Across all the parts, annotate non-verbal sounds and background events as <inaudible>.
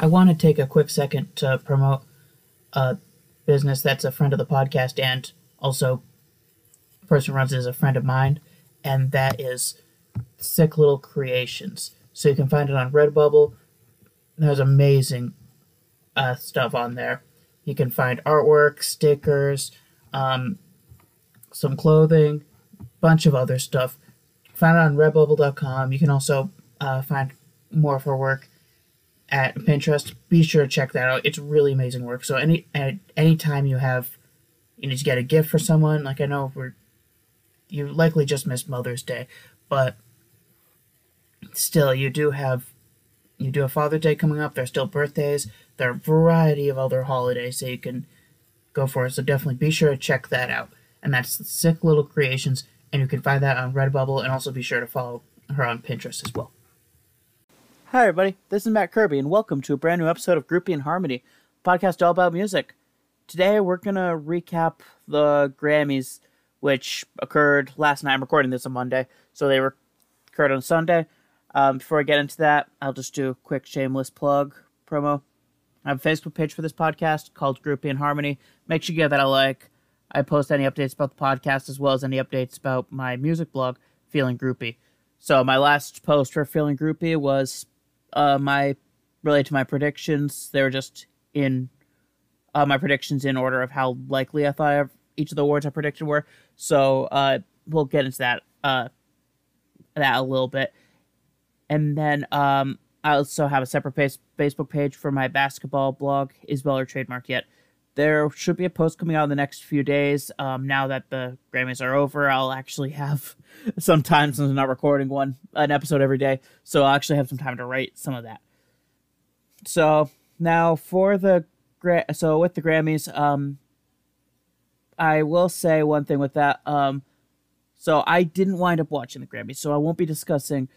I want to take a quick second to promote a business that's a friend of the podcast and also person runs it is a friend of mine, and that is Sick Little Creations. So you can find it on Redbubble. There's amazing uh, stuff on there. You can find artwork, stickers, um, some clothing, bunch of other stuff. Find it on redbubble.com. You can also uh, find more of her work at Pinterest. Be sure to check that out. It's really amazing work. So any at any time you have you need to get a gift for someone, like I know we're you likely just missed Mother's Day, but still you do have you do have Father's Day coming up. There's still birthdays. There are a variety of other holidays that you can go for. It. So definitely be sure to check that out. And that's Sick Little Creations, and you can find that on Redbubble, and also be sure to follow her on Pinterest as well. Hi, everybody. This is Matt Kirby, and welcome to a brand new episode of Groupie and Harmony, podcast all about music. Today, we're going to recap the Grammys, which occurred last night. I'm recording this on Monday, so they were occurred on Sunday. Um, before I get into that, I'll just do a quick shameless plug promo. I have a Facebook page for this podcast called Groupie and Harmony. Make sure you give that a like. I post any updates about the podcast as well as any updates about my music blog, Feeling Groupie. So my last post for Feeling Groupie was uh, my related to my predictions. They were just in uh, my predictions in order of how likely I thought each of the awards I predicted were. So uh, we'll get into that uh, that a little bit, and then um, I also have a separate face- Facebook page for my basketball blog. Isabel or trademark yet? There should be a post coming out in the next few days. Um, now that the Grammys are over, I'll actually have <laughs> some time since I'm not recording one an episode every day, so I'll actually have some time to write some of that. So now for the so with the Grammys, um, I will say one thing with that. Um, so I didn't wind up watching the Grammys, so I won't be discussing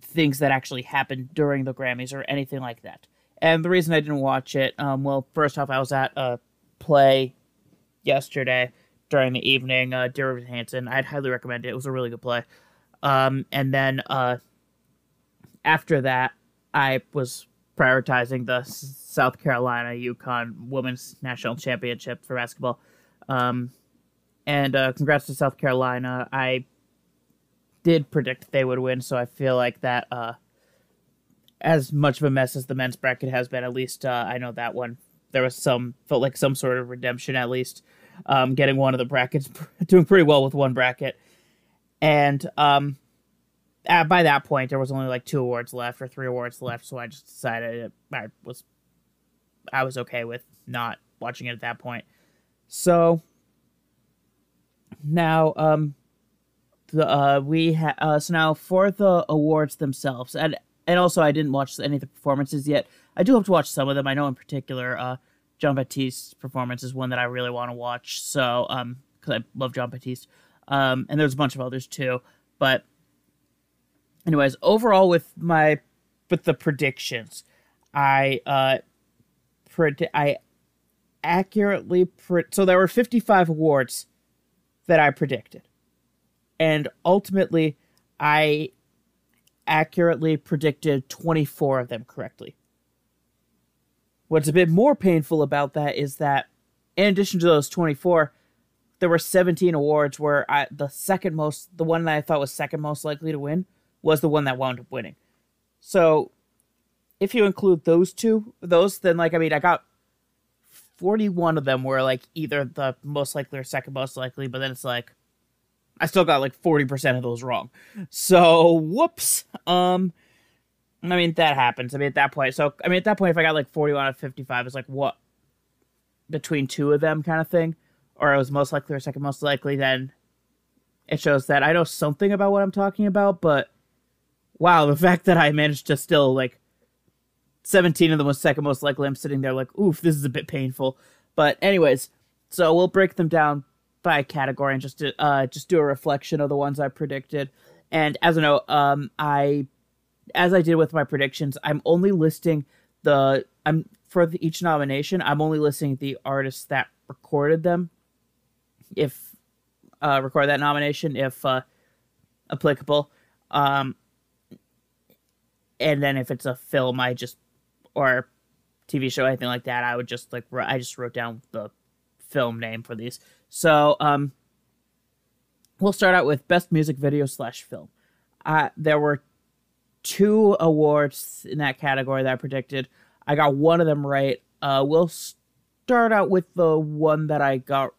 things that actually happened during the Grammys or anything like that. And the reason I didn't watch it, um, well, first off, I was at a play yesterday during the evening, uh, Dear Evan Hansen. I'd highly recommend it. It was a really good play. Um, and then uh, after that, I was prioritizing the South Carolina UConn Women's National Championship for basketball. Um, and uh, congrats to South Carolina. I did predict they would win, so I feel like that, uh, as much of a mess as the men's bracket has been, at least uh, I know that one there was some felt like some sort of redemption at least. Um, getting one of the brackets, <laughs> doing pretty well with one bracket, and um, at, by that point there was only like two awards left or three awards left, so I just decided I was I was okay with not watching it at that point. So now um the uh we uh so now for the awards themselves and and also I didn't watch any of the performances yet. I do hope to watch some of them. I know in particular uh Jon Batiste's performance is one that I really want to watch. So um cuz I love Jon Batiste. Um and there's a bunch of others too, but anyways, overall with my with the predictions, I uh I accurately pre- so there were 55 awards that I predicted. And ultimately, I accurately predicted 24 of them correctly. What's a bit more painful about that is that, in addition to those 24, there were 17 awards where I, the second most, the one that I thought was second most likely to win, was the one that wound up winning. So, if you include those two, those, then, like, I mean, I got 41 of them were, like, either the most likely or second most likely, but then it's like, I still got like 40% of those wrong. So, whoops. Um I mean that happens. I mean at that point. So, I mean at that point if I got like 41 out of 55 it's like what between two of them kind of thing or it was most likely or second most likely then it shows that I know something about what I'm talking about, but wow, the <laughs> fact that I managed to still like 17 of them was second most likely, I'm sitting there like, oof, this is a bit painful. But anyways, so we'll break them down by category and just uh just do a reflection of the ones I predicted. And as a note, um I as I did with my predictions, I'm only listing the I'm for the, each nomination, I'm only listing the artists that recorded them. If uh record that nomination if uh applicable. Um and then if it's a film, I just or TV show, anything like that. I would just like I just wrote down the film name for these. So um, we'll start out with best music video slash film. Uh, there were two awards in that category that I predicted. I got one of them right. Uh, we'll start out with the one that I got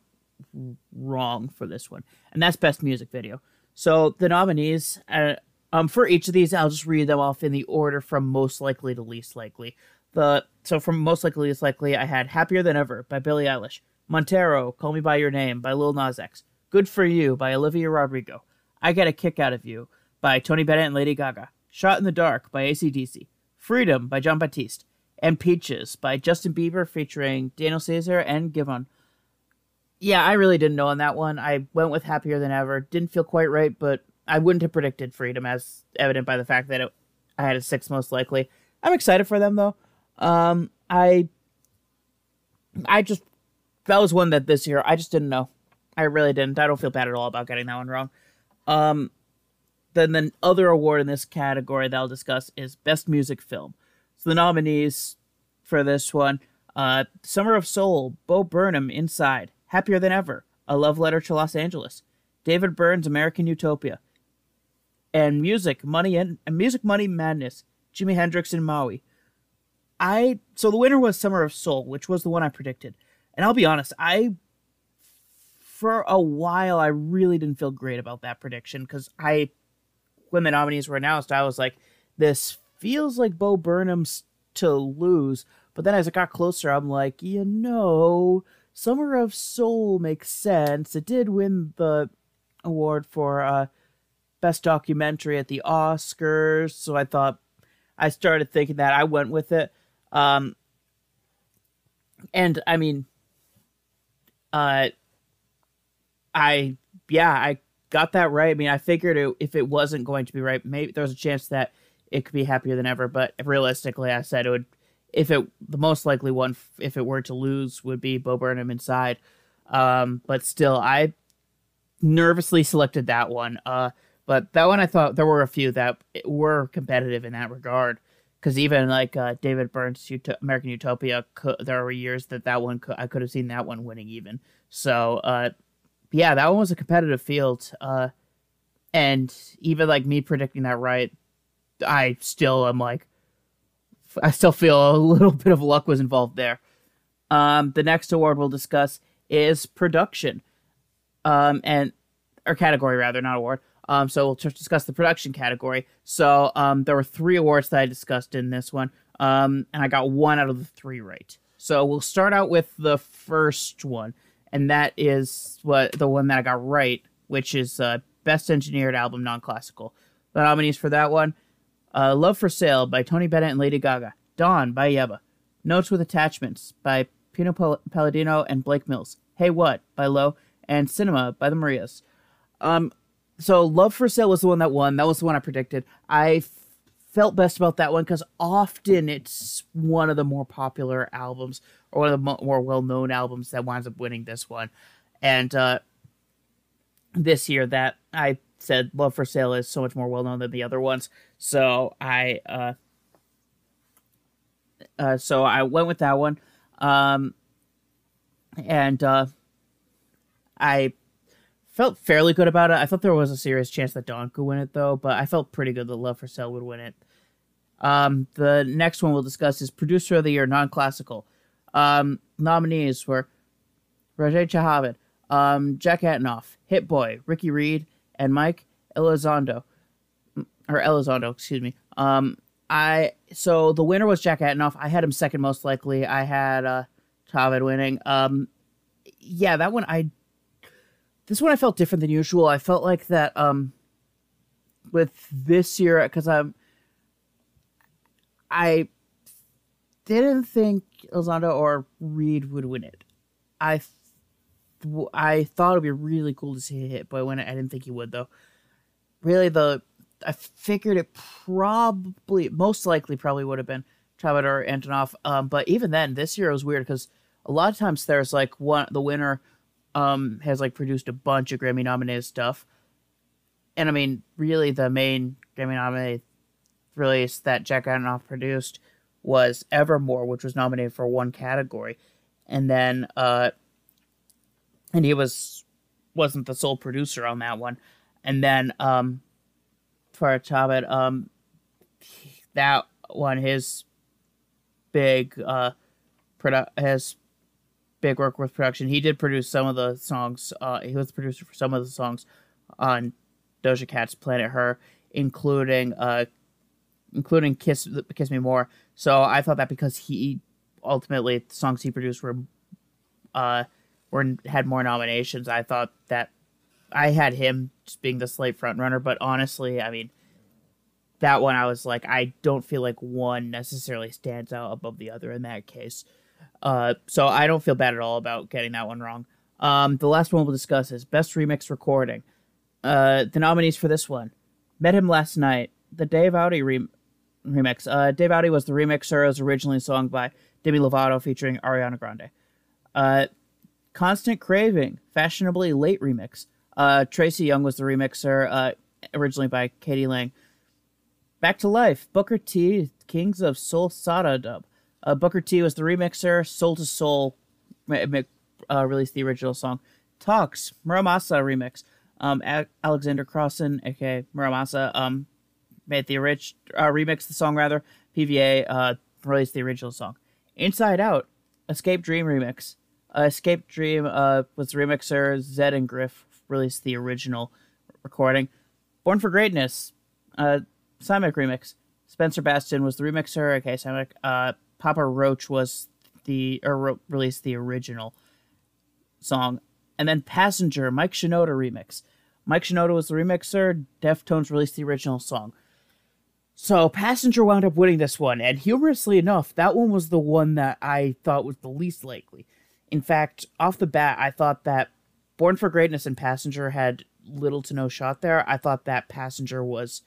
wrong for this one, and that's best music video. So the nominees, uh, um, for each of these, I'll just read them off in the order from most likely to least likely. The so from most likely to least likely, I had "Happier Than Ever" by Billie Eilish, Montero, "Call Me by Your Name" by Lil Nas X, "Good for You" by Olivia Rodrigo, "I Get a Kick Out of You" by Tony Bennett and Lady Gaga, "Shot in the Dark" by AC/DC, "Freedom" by Jon Batiste, and "Peaches" by Justin Bieber featuring Daniel Caesar and Giveon yeah, I really didn't know on that one. I went with happier than ever. Didn't feel quite right, but I wouldn't have predicted freedom, as evident by the fact that it, I had a six most likely. I'm excited for them though. Um, I, I just that was one that this year I just didn't know. I really didn't. I don't feel bad at all about getting that one wrong. Um, then the other award in this category that I'll discuss is best music film. So the nominees for this one: uh, Summer of Soul, Bo Burnham, Inside, Happier Than Ever, A Love Letter to Los Angeles, David Byrne's American Utopia, and Music, Money and, and Music, Money, Madness, Jimi Hendrix and Maui. I so the winner was Summer of Soul, which was the one I predicted. And I'll be honest, I for a while I really didn't feel great about that prediction because I when the nominees were announced, I was like, this feels like Bo Burnham's to lose. But then as it got closer, I'm like, you know, Summer of Soul makes sense. It did win the award for uh, best documentary at the Oscars, so I thought I started thinking that I went with it. Um, and I mean, uh, I yeah, I got that right. I mean, I figured it, if it wasn't going to be right, maybe there was a chance that it could be happier than ever. But realistically, I said it would if it the most likely one if it were to lose would be Bo Burnham inside. Um, but still, I nervously selected that one. Uh, but that one I thought there were a few that were competitive in that regard. Because even like uh, David Byrne's Ut- American Utopia, could, there were years that that one could, I could have seen that one winning even. So uh, yeah, that one was a competitive field. Uh, and even like me predicting that right, I still am like, I still feel a little <laughs> bit of luck was involved there. Um, the next award we'll discuss is production, um, and or category rather, not award. Um, so we'll just discuss the production category. So um, there were three awards that I discussed in this one, um, and I got one out of the three right. So we'll start out with the first one, and that is what the one that I got right, which is uh, best engineered album non-classical. The nominees for that one uh, Love for Sale by Tony Bennett and Lady Gaga. Dawn by Yebba. Notes with Attachments by Pino Palladino and Blake Mills. Hey What by Low. And Cinema by the Marias. Um, so Love for Sale was the one that won. That was the one I predicted. I f- felt best about that one because often it's one of the more popular albums or one of the more well-known albums that winds up winning this one. And uh, this year, that I said Love for Sale is so much more well known than the other ones. So I uh, uh so I went with that one. Um and uh I felt fairly good about it. I thought there was a serious chance that Dawn could win it though, but I felt pretty good that Love for Sale would win it. Um the next one we'll discuss is Producer of the Year non-classical. Um nominees were Rogét Chahayed, um, Jack Antonoff, Hit Boy, Ricky Reed, and Mike Elizondo, or Elizondo, excuse me. Um, I so the winner was Jack Antonoff. I had him second most likely. I had uh Chahavid winning. Um, yeah, that one I. This one I felt different than usual. I felt like that um. With this year, because I'm. I didn't think Elizondo or Reed would win it. I I thought it'd be really cool to see a hit, but I didn't think he would though. Really, the I figured it probably, most likely, probably would have been Chahayed or Antonoff. Um, but even then, this year was weird because a lot of times there's like one the winner um has like produced a bunch of Grammy nominated stuff, and I mean, really, the main Grammy nominated release that Jack Antonoff produced was Evermore, which was nominated for one category, and then uh, and he was wasn't the sole producer on that one, and then um, for Chahayed, um, that one his big uh, produ- his big work with production. He did produce some of the songs. Uh, he was the producer for some of the songs on Doja Cat's Planet Her, including uh, including Kiss Kiss Me More. So I thought that because he ultimately the songs he produced were uh were had more nominations, I thought that I had him just being the slate front runner. But honestly, I mean that one I was like I don't feel like one necessarily stands out above the other in that case. Uh, so I don't feel bad at all about getting that one wrong. Um, the last one we'll discuss is best remix recording. Uh, the nominees for this one: Met Him Last Night, the Dave Audé re- remix. Uh, Dave Audé was the remixer. It was originally sung by Demi Lovato featuring Ariana Grande. Uh, Constant Craving, fashionably late remix. Uh, Tracy Young was the remixer, uh, originally by k.d. lang. Back to Life, Booker T, Kings of Soul Sada dub. Uh, Booker T was the remixer. Soul to Soul uh, released the original song. Talks, Mura Masa remix. Um, Alexander Crossan, aka Mura Masa, um, made the rich uh, remix the song rather. PVA uh, released the original song. Inside Out, Escape Dream remix. Uh, Escape Dream uh, was the remixer. Zedd and Griff released the original recording. Born for Greatness, uh, Cymek remix. Spencer Bastien was the remixer. Okay, Cymek. Uh, Papa Roach was the or re- released the original song, and then Passenger, Mike Shinoda remix. Mike Shinoda was the remixer. Deftones released the original song. So Passenger wound up winning this one, and humorously enough, that one was the one that I thought was the least likely. In fact, off the bat, I thought that Born for Greatness and Passenger had little to no shot there. I thought that Passenger was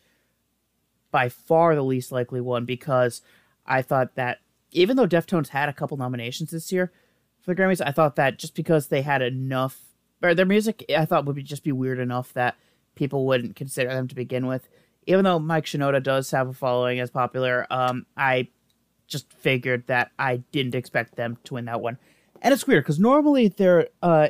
by far the least likely one because I thought that even though Deftones had a couple nominations this year for the Grammys, I thought that just because they had enough or their music, I thought would be just be weird enough that people wouldn't consider them to begin with. Even though Mike Shinoda does have a following as popular, um, I just figured that I didn't expect them to win that one. And it's weird because normally they're uh,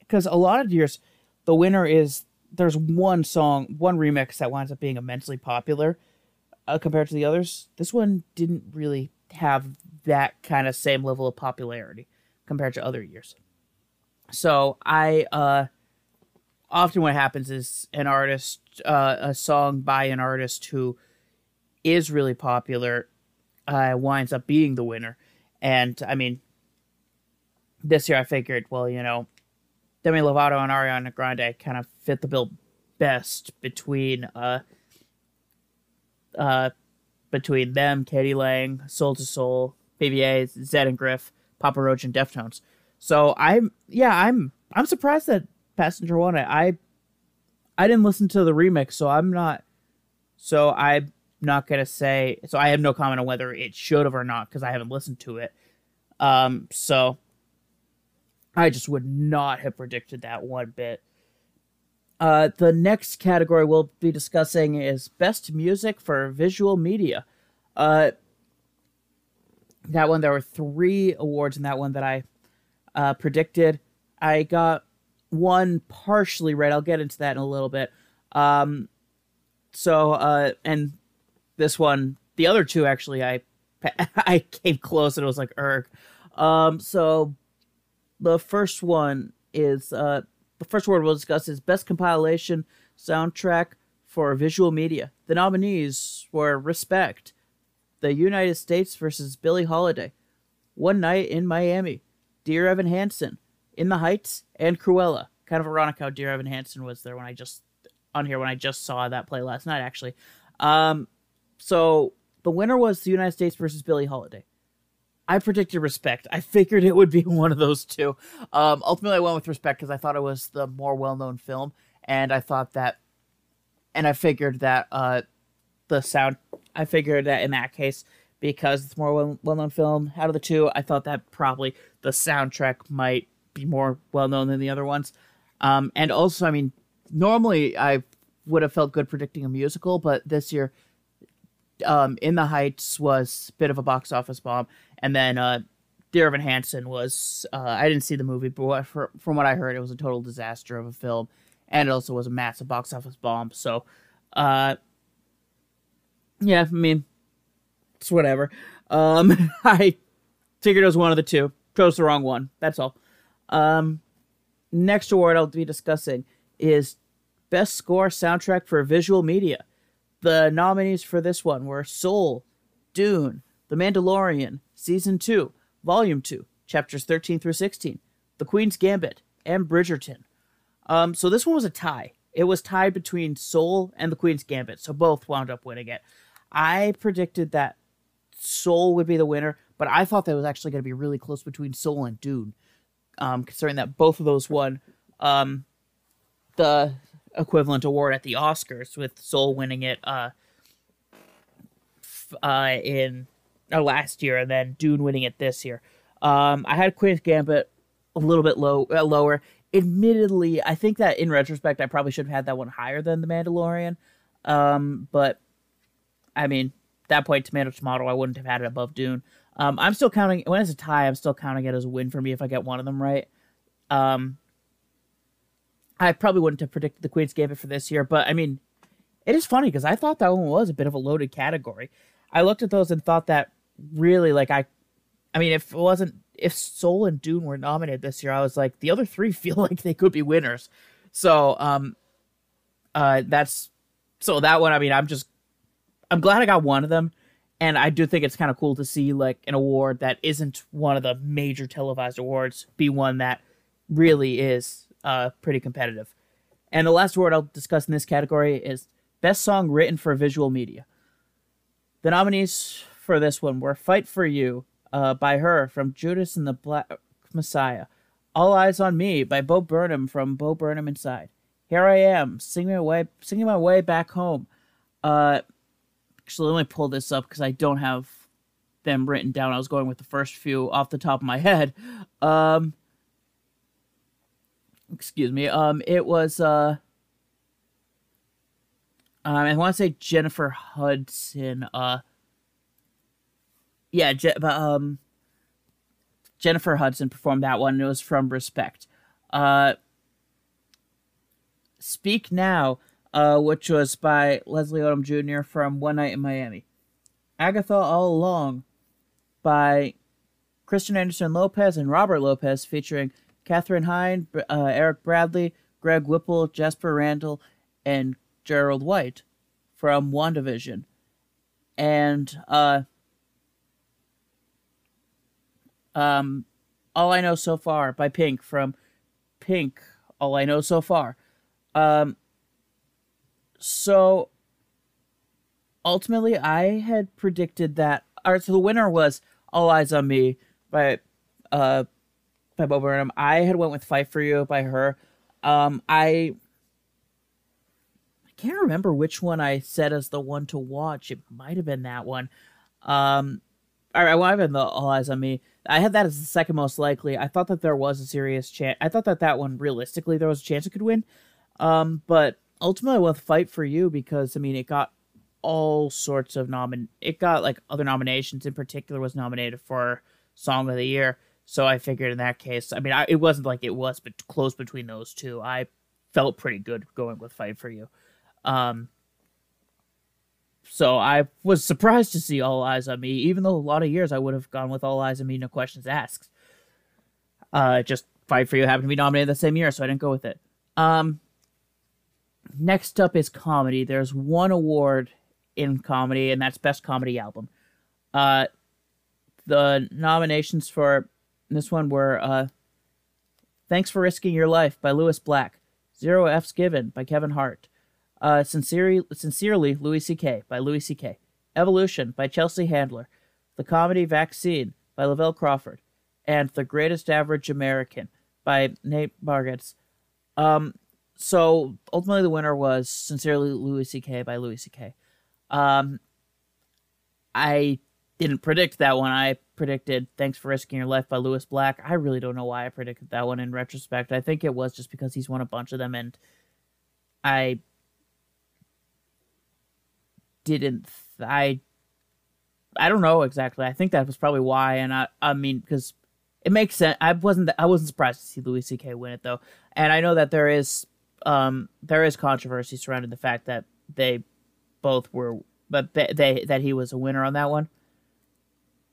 because a lot of years the winner is there's one song, one remix that winds up being immensely popular uh, compared to the others. This one didn't really have that kind of same level of popularity compared to other years. So I uh often what happens is an artist uh, a song by an artist who is really popular uh winds up being the winner. And I mean this year I figured, well, you know, Demi Lovato and Ariana Grande kind of fit the bill best between uh uh between them, k.d. lang, Soul to Soul, PVA, Zedd and Griff, Papa Roach, and Deftones. So I'm yeah, I'm I'm surprised that Passenger One. I I didn't listen to the remix, so I'm not so I'm not gonna say so I have no comment on whether it should have or not because I haven't listened to it. Um so I just would not have predicted that one bit. Uh, the next category we'll be discussing is best music for visual media. Uh, that one there were three awards in that one that I uh, predicted. I got one partially right. I'll get into that in a little bit. Um, so uh, and this one, the other two actually, I <laughs> I came close and it was like erg. Um, so the first one is uh the first word we'll discuss is best compilation soundtrack for visual media. The nominees were Respect, The United States versus Billie Holiday, One Night in Miami, Dear Evan Hansen, In the Heights, and Cruella. Kind of ironic how Dear Evan Hansen was there when I just on here when I just saw that play last night actually. Um so the winner was the United States versus Billie Holiday. I predicted Respect. I figured it would be <laughs> one of those two. Um, ultimately, I went with Respect because I thought it was the more well-known film, and I thought that, and I figured that uh, the sound. I figured that in that case, because it's more well- well-known film out of the two, I thought that probably the soundtrack might be more well-known than the other ones. Um, and also, I mean, normally I would have felt good predicting a musical, but this year um, In the Heights was a bit of a box office bomb, and then uh, Dear Evan Hansen was. Uh, I didn't see the movie, but from what I heard, it was a total disaster of a film, and it also was a massive box office bomb. So, uh, yeah, I mean, it's whatever. Um, <laughs> I figured it was one of the two. Chose the wrong one. That's all. Um, next award I'll be discussing is Best Score Soundtrack for Visual Media. The nominees for this one were Soul, Dune, The Mandalorian, Season 2, Volume 2, Chapters 13 through 16, The Queen's Gambit, and Bridgerton. Um, so this one was a tie. It was tied between Soul and The Queen's Gambit, so both wound up winning it. I predicted that Soul would be the winner, but I thought that was actually going to be really close between Soul and Dune, um, considering that both of those won um, the equivalent award at the Oscars, with Soul winning it uh, f- uh, in uh, last year, and then Dune winning it this year. Um, I had Queen's Gambit a little bit low, uh, lower. Admittedly, I think that in retrospect, I probably should have had that one higher than The Mandalorian. Um, but I mean, that point, tomato tomato, I wouldn't have had it above Dune. Um, I'm still counting when it's a tie. I'm still counting it as a win for me if I get one of them right. Um, I probably wouldn't have predicted the Queen's Gambit for this year, but I mean, it is funny because I thought that one was a bit of a loaded category. I looked at those and thought that really, like, I, I mean, if it wasn't if Soul and Dune were nominated this year, I was like, the other three <laughs> feel like they could be winners. So, um, uh, that's so that one. I mean, I'm just I'm glad I got one of them, and I do think it's kind of cool to see like an award that isn't one of the major televised awards be one that really is uh, pretty competitive. And the last award I'll discuss in this category is Best Song Written for Visual Media. The nominees for this one were Fight for You uh, by her from Judas and the Black Messiah, All Eyes on Me by Bo Burnham from Bo Burnham Inside, Here I Am, Singing My Way, Singing My Way Back Home, uh, actually let me pull this up because I don't have them written down. I was going with the first few off the top of my <laughs> head. Um, excuse me. Um, it was uh, um, I want to say Jennifer Hudson. Uh, yeah, Je- um, Jennifer Hudson performed that one. it was from Respect. Uh, Speak Now uh, which was by Leslie Odom Jr. from One Night in Miami. Agatha All Along by Kristen Anderson-Lopez and Robert Lopez, featuring Kathryn Hahn, uh, Eric Bradley, Greg Whipple, Jasper Randall, and Gerald White from WandaVision. And uh, um, All I Know So Far by Pink from Pink, All I Know So Far. Um, so ultimately, I had predicted that. All right, so the winner was "All Eyes on Me" by uh by Bo Burnham. I had went with "Fight for You" by her. Um, I I can't remember which one I said as the one to watch. It might have been that one. Um, all right, well, I've been the "All Eyes on Me." I had that as the second most likely. I thought that there was a serious chance. I thought that that one realistically there was a chance it could win. Um, but ultimately with Fight for You because I mean it got all sorts of nomin it got like other nominations in particular was nominated for Song of the Year. So I figured in that case, I mean I, it wasn't like it was but close between those two. I felt pretty good going with Fight for You. Um so I was surprised to see All Eyes on Me, even though a lot of years I would have gone with All Eyes on Me, No Questions Asked. Uh, just Fight for You happened to be nominated the same year, so I didn't go with it. Um, next up is comedy. There's one award in comedy, and that's Best Comedy Album. Uh, the nominations for this one were uh, Thanks for Risking Your Life by Lewis Black, Zero F's Given by Kevin Hart, uh, Sincerely, Sincerely Louis C.K. by Louis C.K., Evolution by Chelsea Handler, The Comedy Vaccine by Lavelle Crawford, and The Greatest Average American by Nate Bargatze. Um, so ultimately the winner was sincerely louis ck by louis ck um i didn't predict that one i predicted thanks for risking your life by lewis black i really don't know why i predicted that one in retrospect i think it was just because he's won a bunch of them and i didn't i I don't know exactly. I think that was probably why, and I I mean because it makes sense. I wasn't I wasn't surprised to see Louis C.K. win it though, and I know that there is um there is controversy surrounding the fact that they both were, but they, that he was a winner on that one.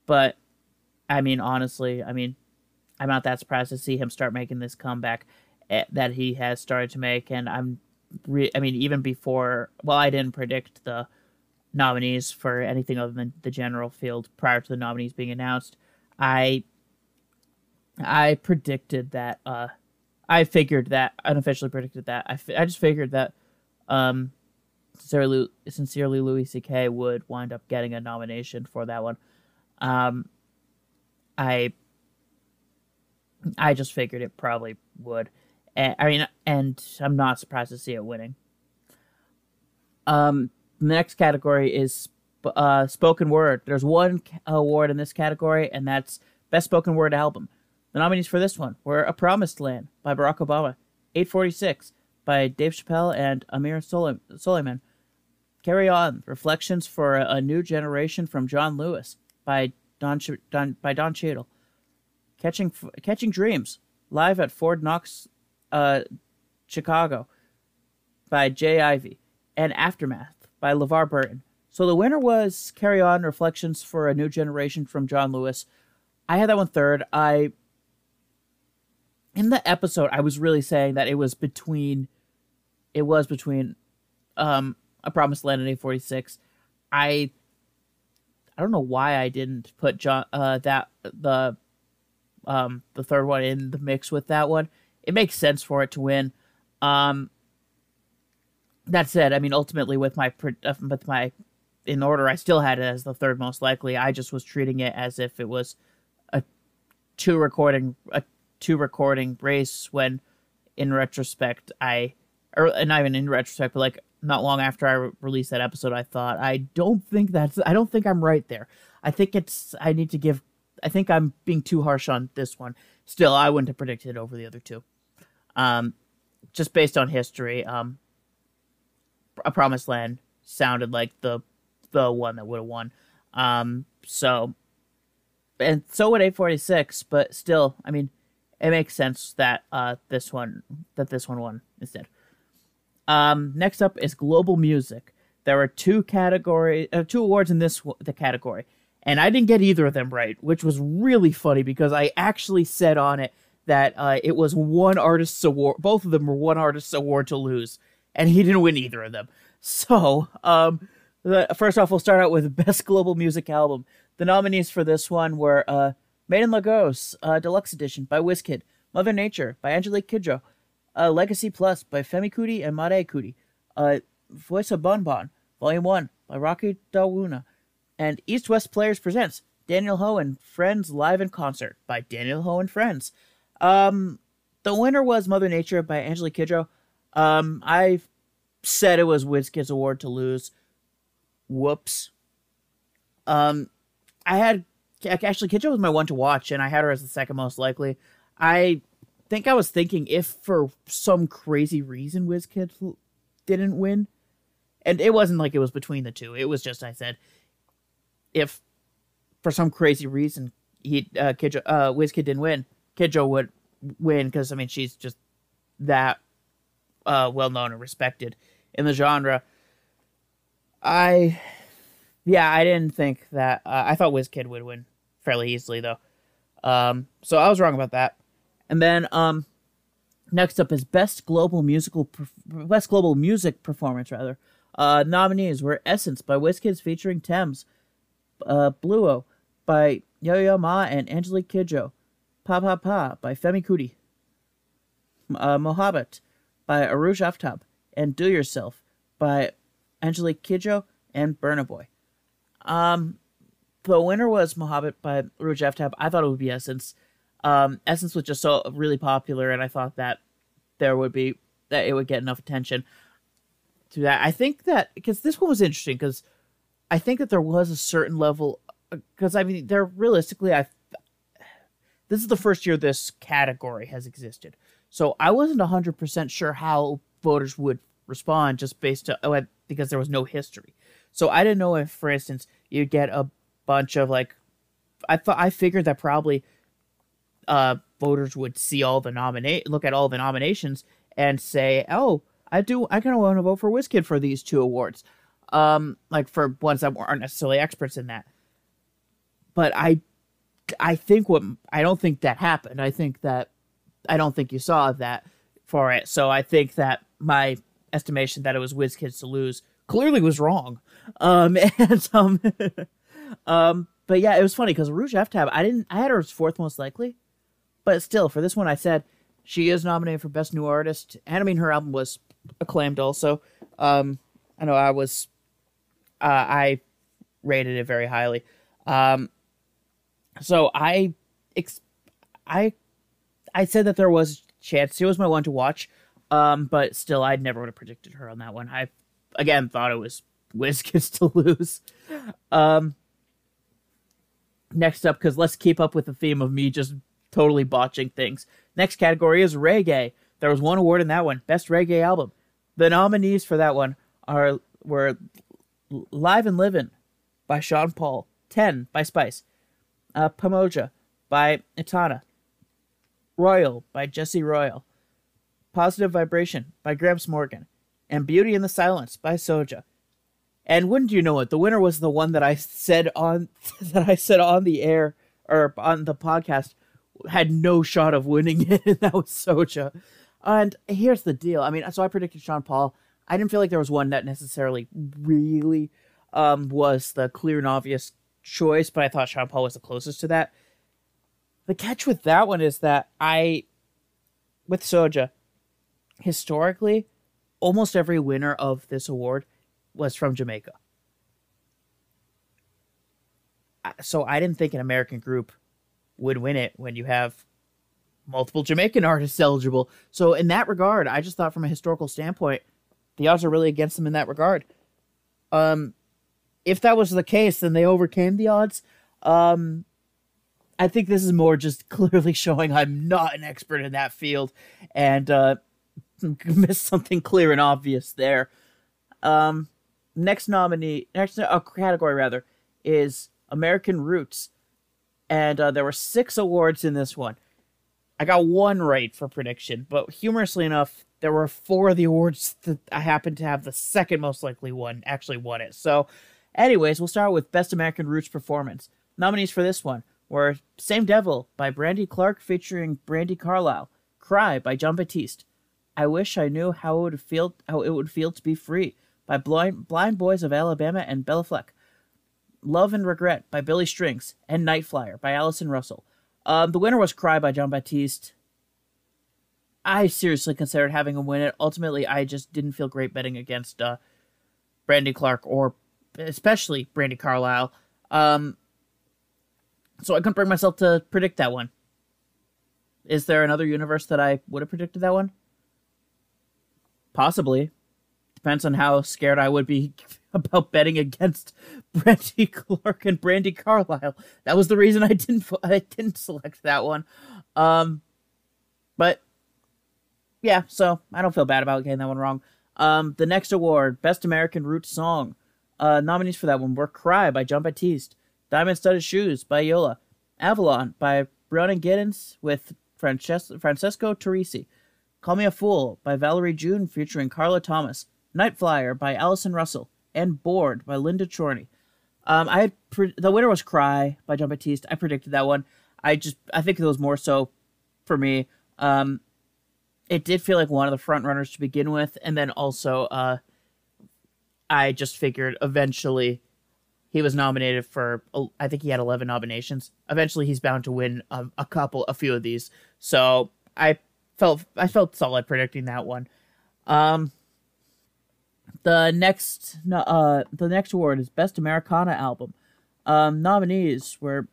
But I mean, honestly, I mean, I'm not that surprised to see him start making this comeback eh, that he has started to make, and I'm, re- I mean, even before, well, I didn't predict the nominees for anything other than the general field prior to the nominees being announced. I, I predicted that, uh, I figured that unofficially predicted that. I I just figured that, um, sincerely, sincerely Louis C.K. would wind up getting a nomination for that one. Um, I I just figured it probably would. And, I mean, and I'm not surprised to see it winning. Um, the next category is uh, spoken word. There's one award in this category, and that's best spoken word album. The nominees for this one were "A Promised Land" by Barack Obama, "846" by Dave Chappelle and Amir Sulaiman, "Carry On: Reflections for a New Generation" from John Lewis by Don, Don by Don Cheadle, Catching Catching Dreams live at Fort Knox, uh, Chicago, by J. Ivy, and Aftermath by LeVar Burton. So the winner was Carry On Reflections for a New Generation from John Lewis. I had that one third. I in the episode I was really saying that it was between it was between um A Promised Land and A forty six. I I don't know why I didn't put John uh that the um, the third one in the mix with that one. It makes sense for it to win. Um, that said, I mean, ultimately with my uh, with my in order, I still had it as the third most likely. I just was treating it as if it was a two recording a two recording race. When in retrospect, I or not even in retrospect, but like not long after I re- released that episode, I thought I don't think that's I don't think I'm right there. I think it's I need to give I think I'm being too harsh on this one. Still, I wouldn't have predicted it over the other two. Um, just based on history, um, A Promised Land sounded like the the one that would have won. Um, so, and so would 846, but still, I mean, it makes sense that uh this one that this one won instead. Um, next up is global music. There are two category, uh, two awards in this the category and I didn't get either of them right, which was really funny because I actually said on it that uh, it was one artist's award. Both of them were one artist's award to lose, and he didn't win either of them. So, um, the, first off, we'll start out with <laughs> best global music album. The nominees for this one were Made in Lagos, uh, Deluxe Edition by Wizkid, Mother Nature by Angelique Kidjo, uh, Legacy Plus by Femi Kuti and Made Kuti, uh, Voice of Bon Bon, Volume 1 by Rocky Dawuni, and East West Players presents Daniel Ho and Friends Live in Concert by Daniel Ho and Friends. Um, the winner was Mother Nature by Angelique Kidjo. Um, I said it was Wizkid's award to lose. Whoops. Um, I had actually Kidjo was my one to watch, and I had her as the second most likely. I think I was thinking if for some crazy reason Wizkid didn't win, and it wasn't like it was between the two. It was just I said if for some crazy reason he uh, Kidjo, uh Wizkid didn't win, Kidjo would win because I mean she's just that uh, well known and respected in the genre. I yeah, I didn't think that. Uh, I thought Wizkid would win fairly easily though. Um, so I was wrong about that. And then um, next up is best global musical best global music performance rather. Uh, nominees were Essence by Wizkids featuring Tems, uh, Bluo by Yo Yo Ma and Angelique Kidjo, Pa Pa Pa by Femi Kuti, uh, Mohabbat by Arooj Aftab, and Do Yourself by Angelique Kidjo and Burna Boy. Um, the winner was Mohabbat by Arooj Aftab. I thought it would be Essence. Um, Essence was just so really popular, and I thought that there would be that it would get enough attention to that. I think that because this one was interesting because I think that there was a certain level because I mean, they're realistically, I this is the first year this category has existed, so I wasn't hundred percent sure how voters would respond just based on oh, because there was no history. So I didn't know if, for instance, you'd get a bunch of like I thought I figured that probably uh voters would see all the nominate look at all the nominations and say, "Oh, I do I kind of want to vote for WizKid for these two awards." Um like for ones that aren't necessarily experts in that. But I I think what I don't think that happened. I think that I don't think you saw that for it. So I think that my estimation that it was WizKids to lose clearly was wrong. Um <laughs> and um <laughs> um but yeah, it was funny because Arooj Aftab, I didn't I had her as fourth most likely. But still, for this one I said she is nominated for Best New Artist. And I mean her album was acclaimed also. Um I know I was uh I rated it very highly. Um so I ex- I I said that there was a chance. She was my one to watch. Um, but still, I'd never would have predicted her on that one. I again thought it was WizKids <laughs> to lose. Um, next up, because let's keep up with the theme of me just totally botching things. Next category is reggae. There was one award in that one, best reggae album. The nominees for that one are were Live and Livin' by Sean Paul, Ten by Spice, uh, Pamoja by Etana, Royal by Jesse Royal, Positive Vibration by Gramps Morgan, and Beauty in the Silence by Soja. And wouldn't you know it, the winner was the one that I said on <laughs> that I said on the air or on the podcast had no shot of winning it, <laughs> and that was Soja. And here's the deal. I mean, so I predicted Sean Paul. I didn't feel like there was one that necessarily really um, was the clear and obvious choice, but I thought Sean Paul was the closest to that. The catch with that one is that I, with Soja, historically, almost every winner of this award was from Jamaica. So I didn't think an American group would win it when you have multiple Jamaican <laughs> artists eligible. So in that regard, I just thought from a historical standpoint, the odds are really against them in that regard. Um, if that was the case, then they overcame the odds. Um, I think this is more just <laughs> clearly showing I'm not an expert in that field and uh, <laughs> missed something clear and obvious there. Um, next nominee, next uh, category rather, is American Roots, and uh, there were six awards in this one. I got one right for prediction, but humorously enough, there were four of the awards that I happened to have the second most likely one actually won it. So Anyways, we'll start with Best American Roots Performance. Nominees for this one were Same Devil by Brandy Clark featuring Brandi Carlile, Cry by Jon Batiste, I Wish I Knew How It Would Feel How It Would Feel to Be Free by Blind, Blind Boys of Alabama and Béla Fleck, Love and Regret by Billy Strings, and Night Flyer by Allison Russell. Um, the winner was Cry by Jon Batiste. I seriously considered having him win it. Ultimately, I just didn't feel great betting against uh, Brandy Clark or especially Brandi Carlile. Um, so I couldn't bring myself to predict that one. Is there another universe that I would have predicted that one? Possibly. Depends on how scared I would be <laughs> about betting against <laughs> Brandy Clark and Brandi Carlile. That was the reason I didn't I didn't select that one. Um, but yeah, so I don't feel bad about getting that one wrong. Um, the next award, Best American Roots Song. Uh, nominees for that one were Cry by Jon Batiste, Diamond Studded Shoes by Yola, Avalon by Brianna Giddens with Frances- Francesco Turrisi, Call Me a Fool by Valerie June featuring Carla Thomas, Night Flyer by Allison Russell, and Bored by Linda Chorney. Um, I had pre- the winner was Cry by Jon Batiste. I predicted that one. I just I think it was more so for me. Um, it did feel like one of the front runners to begin with, and then also uh, I just figured eventually he was nominated for I think he had 11 nominations. Eventually he's bound to win a, a couple a few of these. So I felt I felt solid predicting that one. Um the next uh the next award is best Americana album. Um nominees were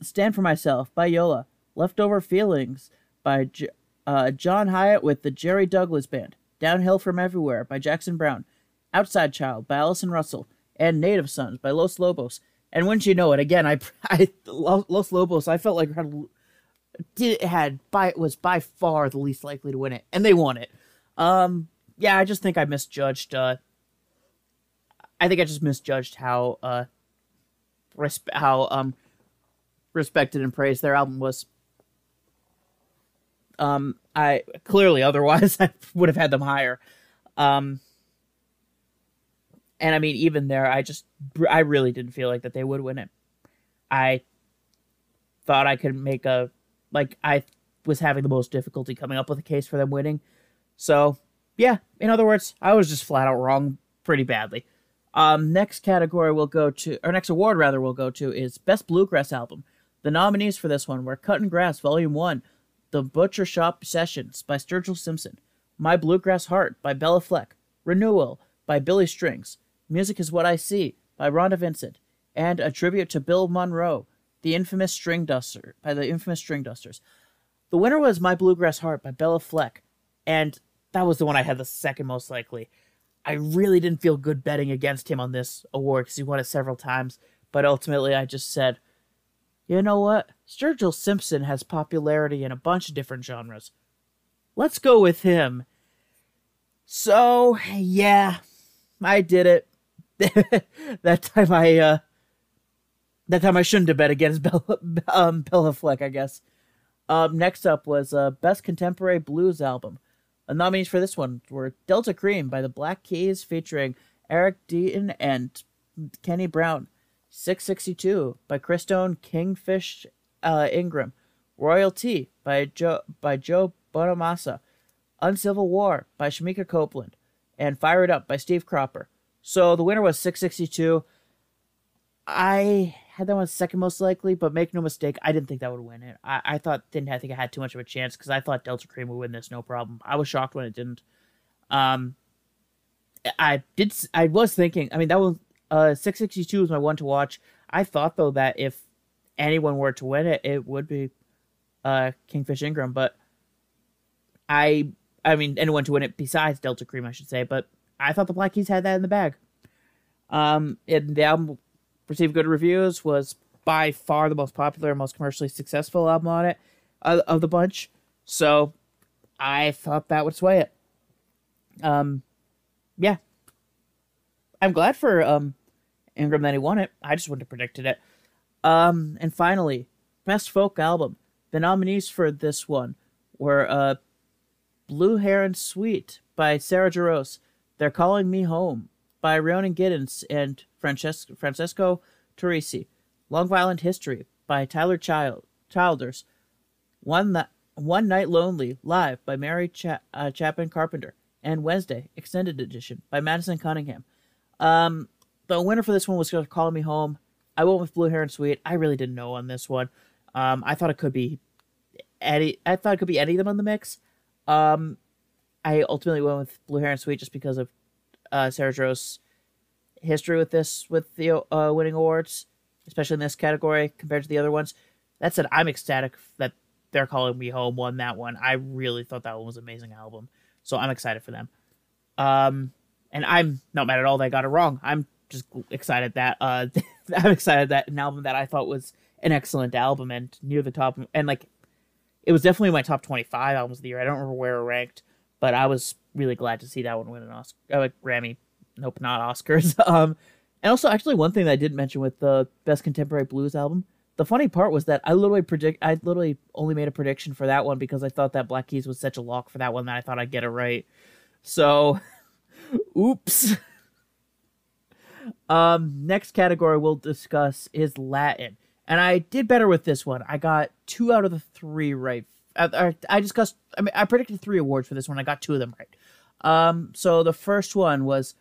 Stand for Myself by Yola, Leftover Feelings by J- uh, John Hiatt with the Jerry Douglas Band, Downhill from Everywhere by Jackson Browne, Outside Child by Allison Russell, and Native Sons by Los Lobos. And wouldn't you know it, again, I, <laughs> I Los Lobos, I felt like had did had by was by far the least likely to win it, and they won it. Um, yeah, I just think I misjudged. Uh, I think I just misjudged how uh, resp- how um respected and praised their album was. Um, I clearly otherwise <laughs> I would have had them higher. Um, and I mean, even there, I just I really didn't feel like that they would win it. I thought I could make a like I was having the most difficulty coming up with a case for them winning. So yeah, in other words, I was just flat out wrong pretty badly. Um, next category we'll go to, or next award rather we'll go to is Best Bluegrass Album. The nominees for this one were Cutting Grass Volume 1, The Butcher Shop Sessions by Sturgill Simpson, My Bluegrass Heart by Bella Fleck, Renewal by Billy Strings, Music is What I See by Rhonda Vincent, and a tribute to Bill Monroe, the infamous String Duster by the infamous String Dusters. The winner was My Bluegrass Heart by Bella Fleck, and that was the one I had the second most likely. I really didn't feel good betting against him on this award because he won it several times, but ultimately I just said, you know what? Sturgill Simpson has popularity in a bunch of different genres. Let's go with him. So, yeah, I did it. <laughs> that time I uh that time I shouldn't have bet against <laughs> Bella, um, Béla Fleck, I guess. Um, next up was uh, Best Contemporary Blues Album. The nominees for this one were Delta Cream by the Black Keys featuring Eric Deaton and Kenny Brown. 662 by Christone Kingfish uh, Ingram. Royalty by Joe by Joe Bonamassa. Uncivil War by Shemekia Copeland. And Fire It Up by Steve Cropper. So the winner was 662. I had that one second most likely, but make no mistake, I didn't think that would win it. I, I thought didn't I think I had too much of a chance because I thought Delta Cream would win this no problem. I was shocked when it didn't. Um, I did. I was thinking. I mean, that was uh 662 was my one to watch. I thought though that if anyone were to win it, it would be uh Kingfish Ingram, but I I mean anyone to win it besides Delta Cream, I should say, but I thought the Black Keys had that in the bag. Um, and the album received good reviews. Was by far the most popular, most commercially successful album on it uh, of the bunch. So I thought that would sway it. Um, yeah, I'm glad for um Ingram that he won it. I just wouldn't have predicted it. Um, and finally, best folk album. The nominees for this one were uh, Blue Heron Suite by Sarah Jarosz, they're Calling Me Home by Rhiannon Giddens and Francesco, Francesco Turrisi. Long Violent History by Tyler Child, Childers. One, One Night Lonely live by Mary Cha- uh, Chapin Carpenter. And Wednesday Extended Edition by Madison Cunningham. Um, the winner for this one was Calling Me Home. I went with Blue Heron Suite. I really didn't know on this one. Um, I thought it could be any. I thought it could be any of them on the mix. Um, I ultimately went with Blue Heron Suite just because of uh, Jarosz history with this with the uh, winning awards, especially in this category compared to the other ones. That said, I'm ecstatic that they're calling me home won that one. I really thought that one was an amazing album, so I'm excited for them. Um, and I'm not mad at all that they got it wrong. I'm just excited that uh, <laughs> I'm excited that an album that I thought was an excellent album and near the top and like it was definitely my top 25 albums of the year. I don't remember where it ranked, but I was really glad to see that one win an Oscar, uh, Grammy. Nope, not Oscars. <laughs> um, and also, actually, one thing that I did mention with the best contemporary blues album, the funny part was that I literally predict, I literally only made a prediction for that one because I thought that Black Keys was such a lock for that one that I thought I'd get it right. So, <laughs> oops. <laughs> um, next category we'll discuss is Latin, and I did better with this one. I got two out of the three right I, discussed. I mean, I predicted three awards for this one. I got two of them right. Um, so the first one was.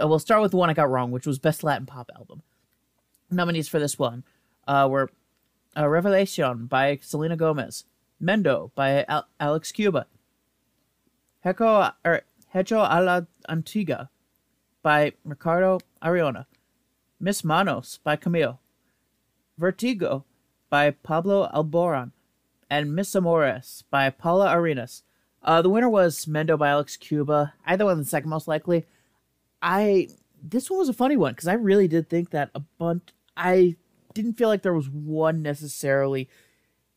Uh, we'll start with the one I got wrong, which was best Latin pop album. Nominees for this one uh, were uh, Revelation by Selena Gomez, Mendo by Al- Alex Cuba, Hecho er, Hecho a la Antigua by Ricardo Arjona, Mis Manos by Camille, Vertigo by Pablo Alborán, and Mis Amores by Paula Arenas. Uh, the winner was Mendo by Alex Cuba. Either one the second most likely. I this one was a funny one because I really did think that a bunch. I didn't feel like there was one necessarily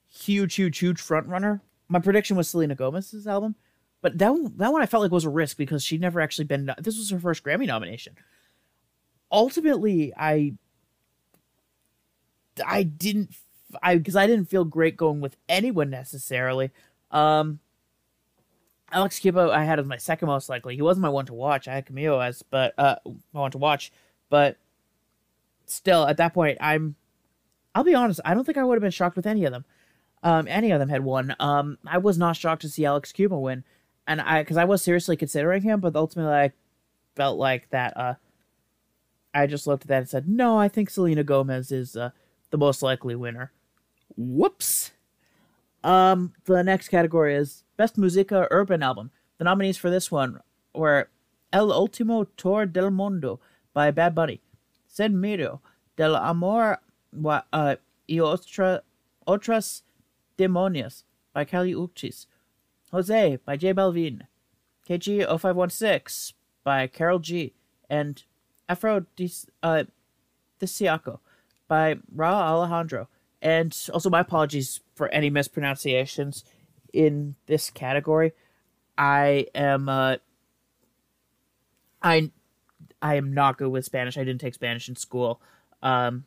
huge, huge, huge front runner. My prediction was Selena Gomez's album, but that one, that one I felt like was a risk because she'd never actually been. This was her first Grammy nomination. Ultimately, I I didn't I because I didn't feel great going with anyone necessarily. Um, Alex Cubo I had as my second most likely. He wasn't my one to watch. I had Camilo as but uh my one to watch, but still at that point I'm I'll be honest, I don't think I would have been shocked with any of them. Um, any of them had won. Um, I was not shocked to see Alex Cubo win, and I because I was seriously considering him, but ultimately I felt like that. Uh, I just looked at that and said, no, I think Selena Gomez is uh, the most likely winner. Whoops. Um, the next category is Best Musica Urban Album. The nominees for this one were El Último Tour del Mundo by Bad Bunny, Sin Miro, Del Amor uh, y otra, Otras Demonios by Kali Uchis, Jose by J Balvin, KG 0516 by Karol G, and Afro uh, Disiaco by Rauw Alejandro. And also, my apologies for any mispronunciations in this category. I am uh, I I am not good with Spanish. I didn't take Spanish in school. Um,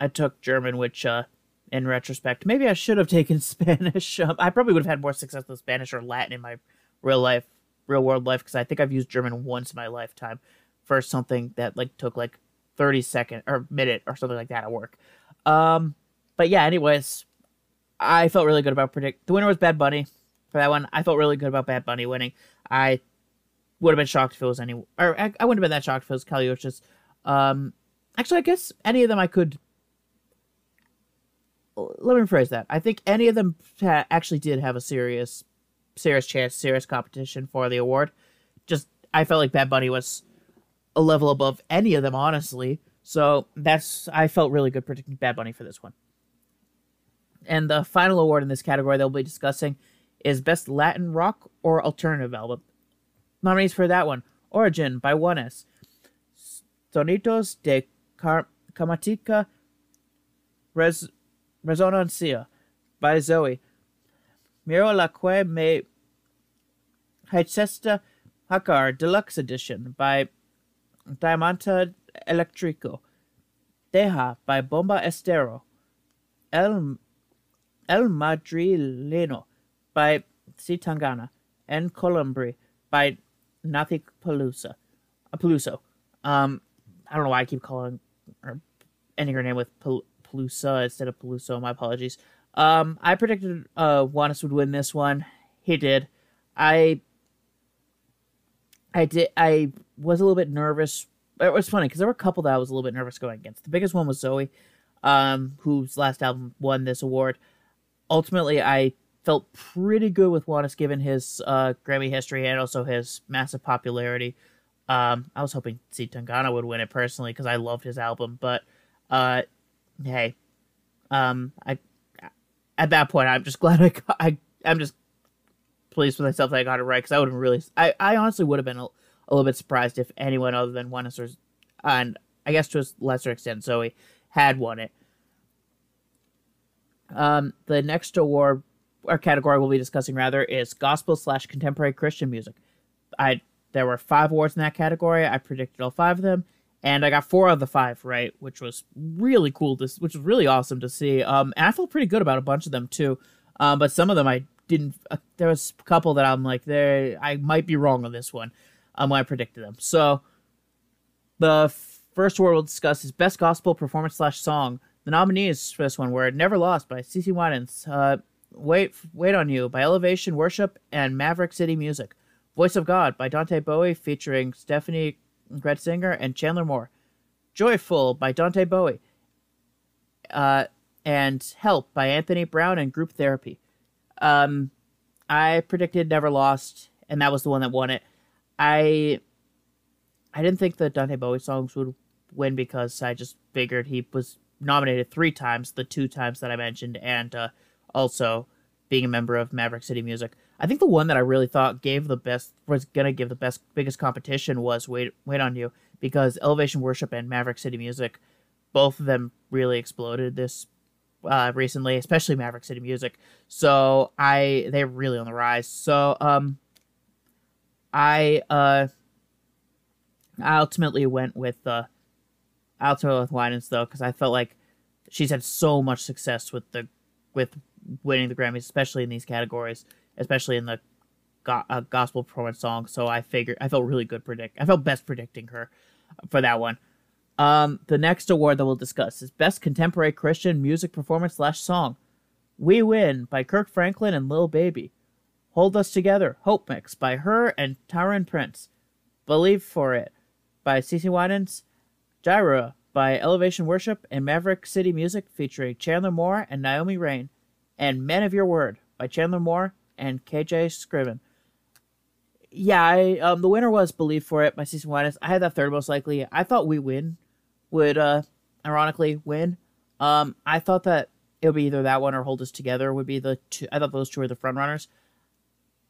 I took German, which uh, in retrospect, maybe I should have <laughs> taken Spanish. Um, I probably would have had more success with Spanish or Latin in my real life, real world life, because I think I've used German once in my lifetime for something that like took like 30 second or minute or something like that at work. Um, but yeah, anyways, I felt really good about predict. The winner was Bad Bunny for that one. I felt really good about Bad Bunny winning. I would have been shocked if it was any, or I, I wouldn't have been that shocked if it was Kali Uchis. Um, actually, I guess any of them I could. Let me rephrase that. I think any of them ha- actually did have a serious, serious chance, serious competition for the award. Just I felt like Bad Bunny was a level above any of them, honestly. So that's I felt really good predicting Bad Bunny for this one. And the final award in this category they'll be discussing is Best Latin Rock or Alternative Album. Nominees for that one Origin by Juanes, Sonidos de Car- Camatica Res- Resonancia by Zoe, Miro la que me Hechesta Hakar Deluxe Edition by Diamante Electrico, Deja by Bomba Estero, El, El Madrileno by C. Tangana, and Columbri by Nathi Peluso. Uh, Peluso. Um, I don't know why I keep calling or ending her name with Pelusa instead of Peluso. My apologies. Um, I predicted uh Juanes would win this one. He did. I I did. I was a little bit nervous. It was funny because there were a couple that I was a little bit nervous going against. The biggest one was Zoe, um, whose last album won this award. Ultimately, I felt pretty good with Juanes given his uh, Grammy history and also his massive popularity. Um, I was hoping C. Tangana would win it personally because I loved his album, but uh, hey, um, I at that point I'm just <laughs> glad I got, I I'm just pleased with myself that I got it right because I would have really I, I honestly would have been a, a, little bit surprised if anyone other than Juanes or and I guess to a lesser extent Zoe had won it. Um, the next award or category we'll be discussing rather is gospel slash contemporary Christian music. I there were five awards in that category. I predicted all five of them, and I got four of the five right, which was really cool. This which was really awesome to see. Um, and I felt pretty good about a bunch of them too. Um, but some of them I didn't. Uh, there was a couple that I'm like, there I might be wrong on this one. Um, when I predicted them. So the first award we'll discuss is best gospel performance slash song. The nominees for this one were "Never Lost" by CeCe Winans, uh, "Wait Wait on You" by Elevation Worship and Maverick City Music, "Voice of God" by Dante Bowie featuring Stephanie Gretzinger and Chandler Moore, "Joyful" by Dante Bowie. uh, and "Help" by Anthony Brown and Group Therapy. Um, I predicted Never Lost, and that was the one that won it. I I didn't think the Dante Bowie songs would win because I just figured he was nominated three times, the two times that I mentioned, and uh, also being a member of Maverick City Music. I think the one that I really thought gave the best was gonna give the best biggest competition was Wait Wait on You because Elevation Worship and Maverick City Music, both of them really exploded this uh, recently, especially Maverick City Music. So I they're really on the rise. So um, I uh, I ultimately went with uh, Alto with Winans though because I felt like she's had so much success with the with winning the Grammys, especially in these categories, especially in the go- uh, gospel performance song. So I figured I felt really good predict. I felt best predicting her for that one. Um, the next award that we'll discuss is Best Contemporary Christian Music Performance slash Song. We Win by Kirk Franklin and Lil Baby. Hold Us Together, Hope Mix by her and Tauren Prince. Believe for It by CeCe Winans. Jireh by Elevation Worship and Maverick City Music featuring Chandler Moore and Naomi Raine, And Men of Your Word by Chandler Moore and KJ Scriven. Yeah, I, um, the winner was Believe for It by CeCe Winans. I had that third most likely. I thought We Win would, uh, ironically win. Um, I thought that it would be either that one or Hold Us Together would be the two. I thought those two were the front runners.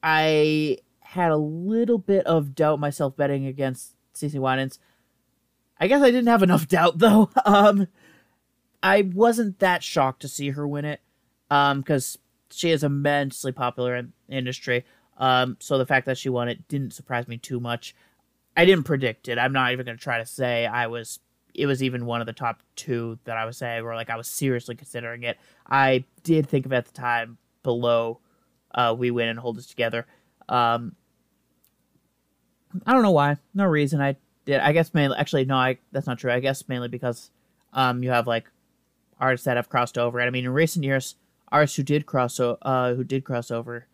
I had a little bit of doubt myself betting against CeCe Winans. I guess I didn't have enough doubt though. <laughs> Um, I wasn't that shocked to see her win it, um, because she is immensely popular in industry. Um, so the fact that she won it didn't surprise me too much. I didn't predict it. I'm not even gonna try to say I was. It was even one of the top two that I was saying, or like I was seriously considering it. I did think of at the time below uh, we win and hold us together. Um, I don't know why. No reason. I did. I guess mainly. Actually, no. I that's not true. I guess mainly because um, you have like artists that have crossed over. And I mean, in recent years, artists who did cross o- uh, who did cross over,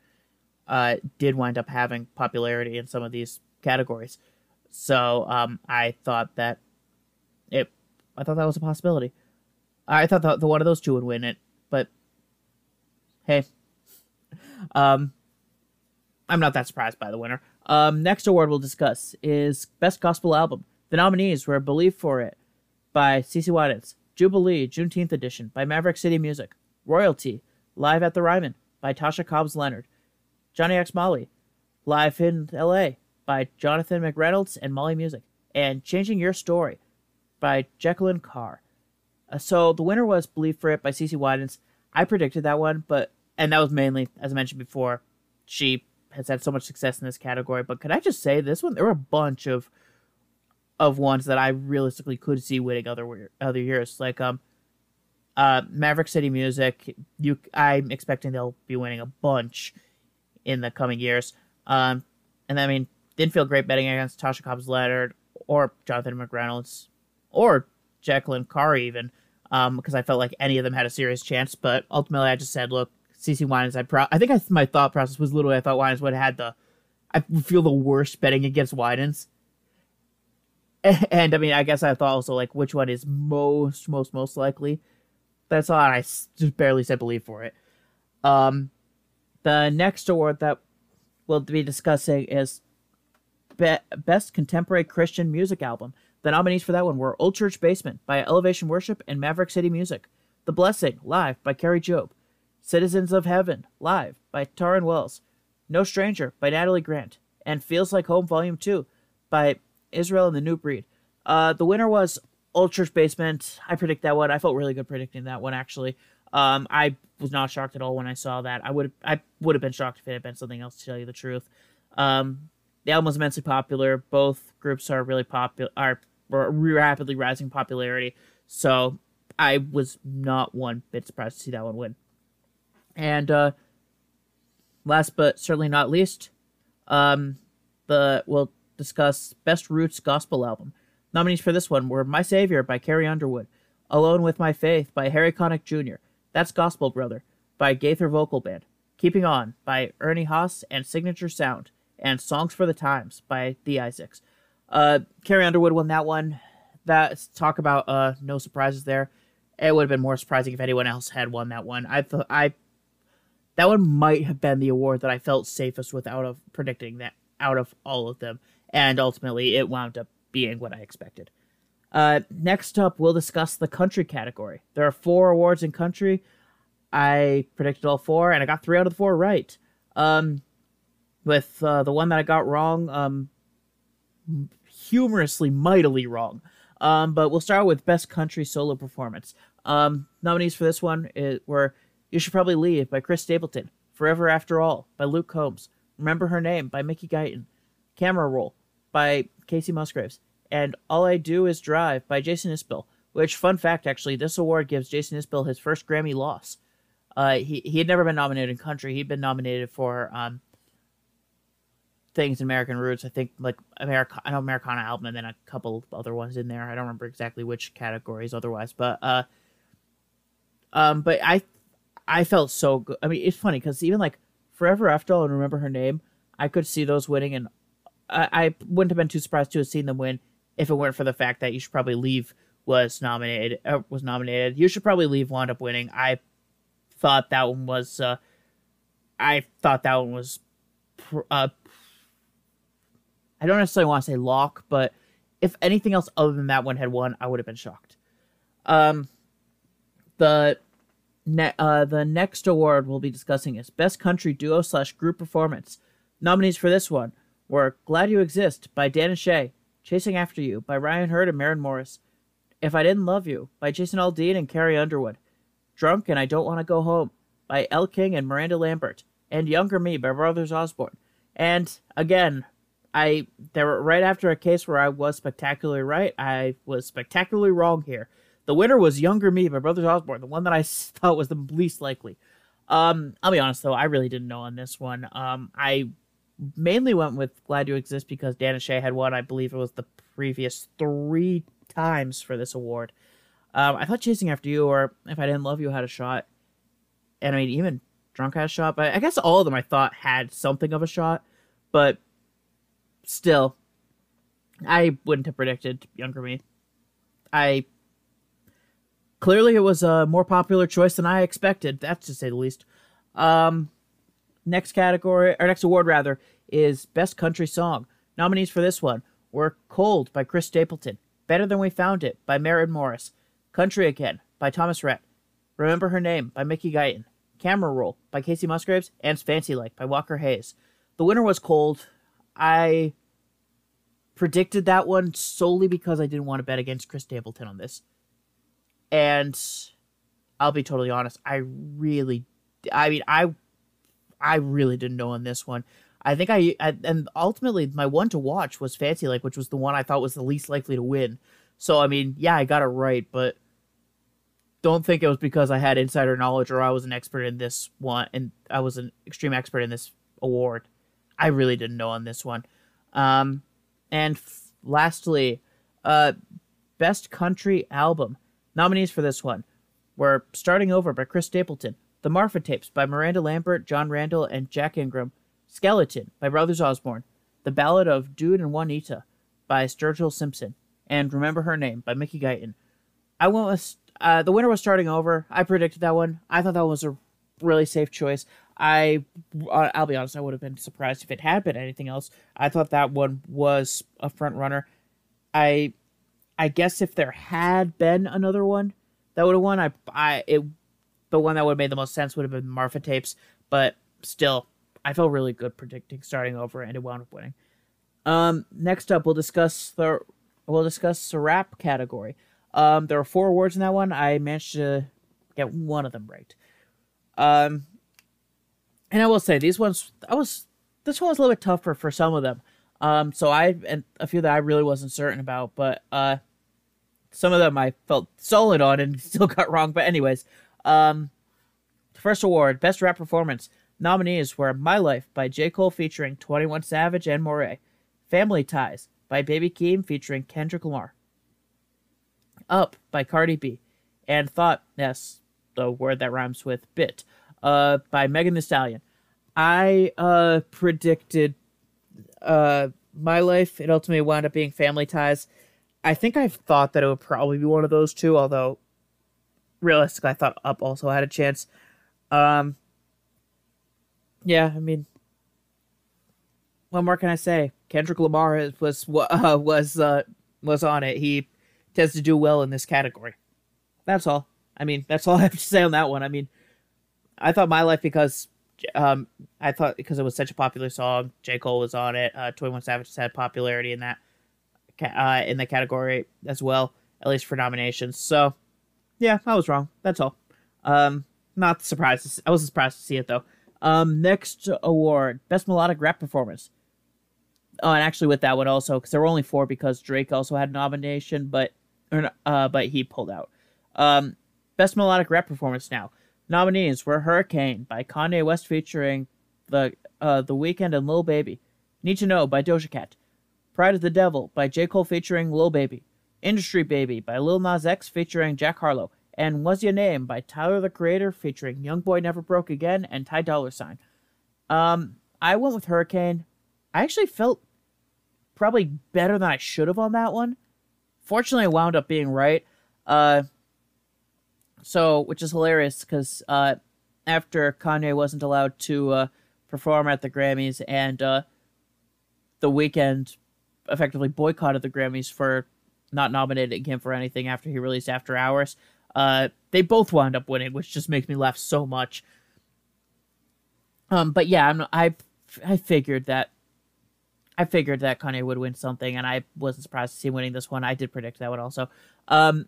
uh, did wind up having popularity in some of these categories. So um, I thought that it. I thought that was a possibility. I thought that the one of those two would win it, but hey, <laughs> um, I'm not that surprised by the winner. Um, next award we'll discuss is Best Gospel Album. The nominees were Believe for It by CeCe Winans, Jubilee Juneteenth Edition by Maverick City Music, Royalty Live at the Ryman by Tasha Cobbs Leonard, Johnny X Mali Live in LA by Jonathan McReynolds and Mali Music, and Changing Your Story by Jekalyn Carr. Uh, so the winner was Believe for It by CeCe Winans. I predicted that one, but and that was mainly, as I mentioned before, she has had so much success in this category. But could I just say this one? There were a bunch of of ones that I realistically could see winning other other years, like um, uh, Maverick City Music. You, I'm expecting they'll be winning a bunch in the coming years. Um, and I mean, didn't feel great betting against Tasha Cobbs Leonard or Jonathan McReynolds or Jekalyn Carr even, um, because I felt like any of them had a serious chance. But ultimately, I just said, look, CeCe Winans. I pro- I think I, my thought process was literally I thought Winans would have had the I feel the worst betting against Winans. <laughs> And I mean, I guess I thought also like which one is most most most likely. That's all. I just barely said believe for it. Um, the next award that we'll be discussing is Be- Best Contemporary Christian Music Album. The nominees for that one were Old Church Basement by Elevation Worship and Maverick City Music, The Blessing Live by Kari Jobe, Citizens of Heaven, live by Tauren Wells, No Stranger by Natalie Grant, and Feels Like Home Volume 2 by Israel and the New Breed. Uh, the winner was Church Basement. I predict that one. I felt really good predicting that one, actually. Um, I was not shocked at all when I saw that. I would I would have been shocked if it had been something else, to tell you the truth. Um, the album was immensely popular. Both groups are really popular, are rapidly rising popularity. So I was not one bit surprised to see that one win. And uh, last but certainly not least, um, the we'll discuss best roots gospel album. Nominees for this one were My Savior by Carrie Underwood, Alone with My Faith by Harry Connick Jr., That's Gospel Brother by Gaither Vocal Band, Keeping On by Ernie Haas and Signature Sound, and Songs for the Times by The Isaacs. Uh, Carrie Underwood won that one. That talk about uh no surprises there. It would have been more surprising if anyone else had won that one. I thought I that one might have been the award that I felt safest with out of predicting that out of all of them, and ultimately it wound up being what I expected. Uh, next up, we'll discuss the country category. There are four awards in country. I predicted all four, and I got three out of the four right. Um, with uh, the one that I got wrong, um, humorously, mightily wrong. Um, but we'll start with best country solo performance. Um, nominees for this one were "You Should Probably Leave" by Chris Stapleton, "Forever After All" by Luke Combs, "Remember Her Name" by Mickey Guyton, "Camera Roll" by Kacey Musgraves, and "All I Do Is Drive" by Jason Isbell. Which, fun fact, actually, this award gives Jason Isbell his first Grammy loss. Uh, he he had never been nominated in country. He'd been nominated for um, things in American Roots. I think like America, know Americana album, and then a couple other ones in there. I don't remember exactly which categories otherwise, but uh, um, but I I felt so good. I mean, it's funny because even like Forever After All and Remember Her Name, I could see those winning, and I, I wouldn't have been too surprised to have seen them win if it weren't for the fact that You Should Probably Leave was nominated. Uh, was nominated. You Should Probably Leave wound up winning. I thought that one was. Uh, I thought that one was. Uh, I don't necessarily want to say lock, but if anything else other than that one had won, I would have been shocked. Um, the ne- uh, the next award we'll be discussing is Best Country Duo slash Group Performance. Nominees for this one were Glad You Exist by Dan and Shay, Chasing After You by Ryan Hurd and Maren Morris, If I Didn't Love You by Jason Aldean and Carrie Underwood, Drunk and I Don't Want to Go Home by Elle King and Miranda Lambert, and Younger Me by Brothers Osborne. And again, I there were right after a case where I was spectacularly right, I was spectacularly wrong here. The winner was Younger Me by Brothers Osborne, the one that I <laughs> thought was the least likely. Um, I'll be honest though, I really didn't know on this one. Um, I mainly went with Glad You Exist because Dan Shay had won, I believe it was the previous three times for this award. Um, I thought Chasing After You or If I Didn't Love You had a shot. And I mean, even Drunk had a shot, but I guess all of them I thought had something of a shot. But still, I wouldn't have predicted Younger Me. I clearly it was a more popular choice than I expected. That's to say the least. Um, next category or next award rather is Best Country Song. Nominees for this one were "Cold" by Chris Stapleton, "Better Than We Found It" by Maren Morris, "Country Again" by Thomas Rhett, "Remember Her Name" by Mickey Guyton, "Camera Roll" by Kacey Musgraves, and "Fancy Like" by Walker Hayes. The winner was "Cold." I predicted that one solely because I didn't want to bet against Chris Stapleton on this. And I'll be totally honest, I really I mean I I really didn't know on this one. I think I, I and ultimately my one to watch was Fancy Like, which was the one I thought was the least likely to win. So I mean, yeah, I got it right, but don't think it was because I had insider knowledge or I was an expert in this one and I was an extreme expert in this award. I really didn't know on this one. Um, and f- lastly, uh, best country album nominees for this one were "Starting Over" by Chris Stapleton, "The Marfa Tapes" by Miranda Lambert, Jon Randall, and Jack Ingram, "Skeleton" by Brothers Osborne, "The Ballad of Dude and Juanita" by Sturgill Simpson, and "Remember Her Name" by Mickey Guyton. I went with uh, the winner was "Starting Over." I predicted that one. I thought that was a really safe choice. I, uh, I'll be honest, I would have been surprised if it had been anything else. I thought that one was a front runner. I, I guess if there had been another one that would have won, I, I, it, the one that would have made the most sense would have been Marfa tapes. But still, I felt really good predicting starting over, and it wound up winning. Um, next up, we'll discuss the, we'll discuss the rap category. Um, there were four awards in that one. I managed to get one of them right. Um, and I will say these ones, I was this one was a little bit tougher for some of them. Um, so I and a few that I really wasn't certain about, but uh, some of them I felt solid on and <laughs> still got wrong. But anyways, um, first award, best rap performance nominees were "My Life" by J. Cole featuring Twenty One Savage and Morray, "Family Ties" by Baby Keem featuring Kendrick Lamar, "Up" by Cardi B, and "Thought," yes, the word that rhymes with "bit." uh, by Megan Thee Stallion. I uh, predicted uh, my life. It ultimately wound up being Family Ties. I think I thought that it would probably be one of those two, although realistically, I thought Up also had a chance. Um, yeah, I mean, what more can I say? Kendrick Lamar was <laughs> uh, was uh, was on it. He tends to do well in this category. That's all. I mean, that's all <laughs> I have to say on that one. I mean, I thought my life because um I thought because it was such a popular song, J Cole was on it. Uh, Twenty One Savage has had popularity in that uh, in the category as well, at least for nominations. So yeah, I was wrong. That's all. Um, not surprised. I wasn't surprised to see it though. Um, next award, best melodic rap performance. Oh, and actually with that one also, because there were only four because Drake also had a nomination, but or, uh, but he pulled out. Um, best melodic rap performance now. Nominees were Hurricane by Kanye West featuring the uh, The Weeknd and Lil Baby, Need to Know by Doja Cat, Pride of the Devil by J. Cole featuring Lil Baby, Industry Baby by Lil Nas X featuring Jack Harlow, and Was Your Name by Tyler the Creator featuring Young Boy Never Broke Again and Ty Dolla Sign. Um, I went with Hurricane. I actually felt probably better than I should have on that one. Fortunately, I wound up being right. Uh, so, which is hilarious because uh, after Kanye wasn't allowed to uh, perform at the Grammys and uh, the Weeknd effectively boycotted the Grammys for not nominating him for anything after he released After Hours, uh, they both wound up winning, which just makes me laugh so much. Um, but yeah, I'm, I I figured that I figured that Kanye would win something, and I wasn't surprised to see him winning this one. I did predict that one also. Um,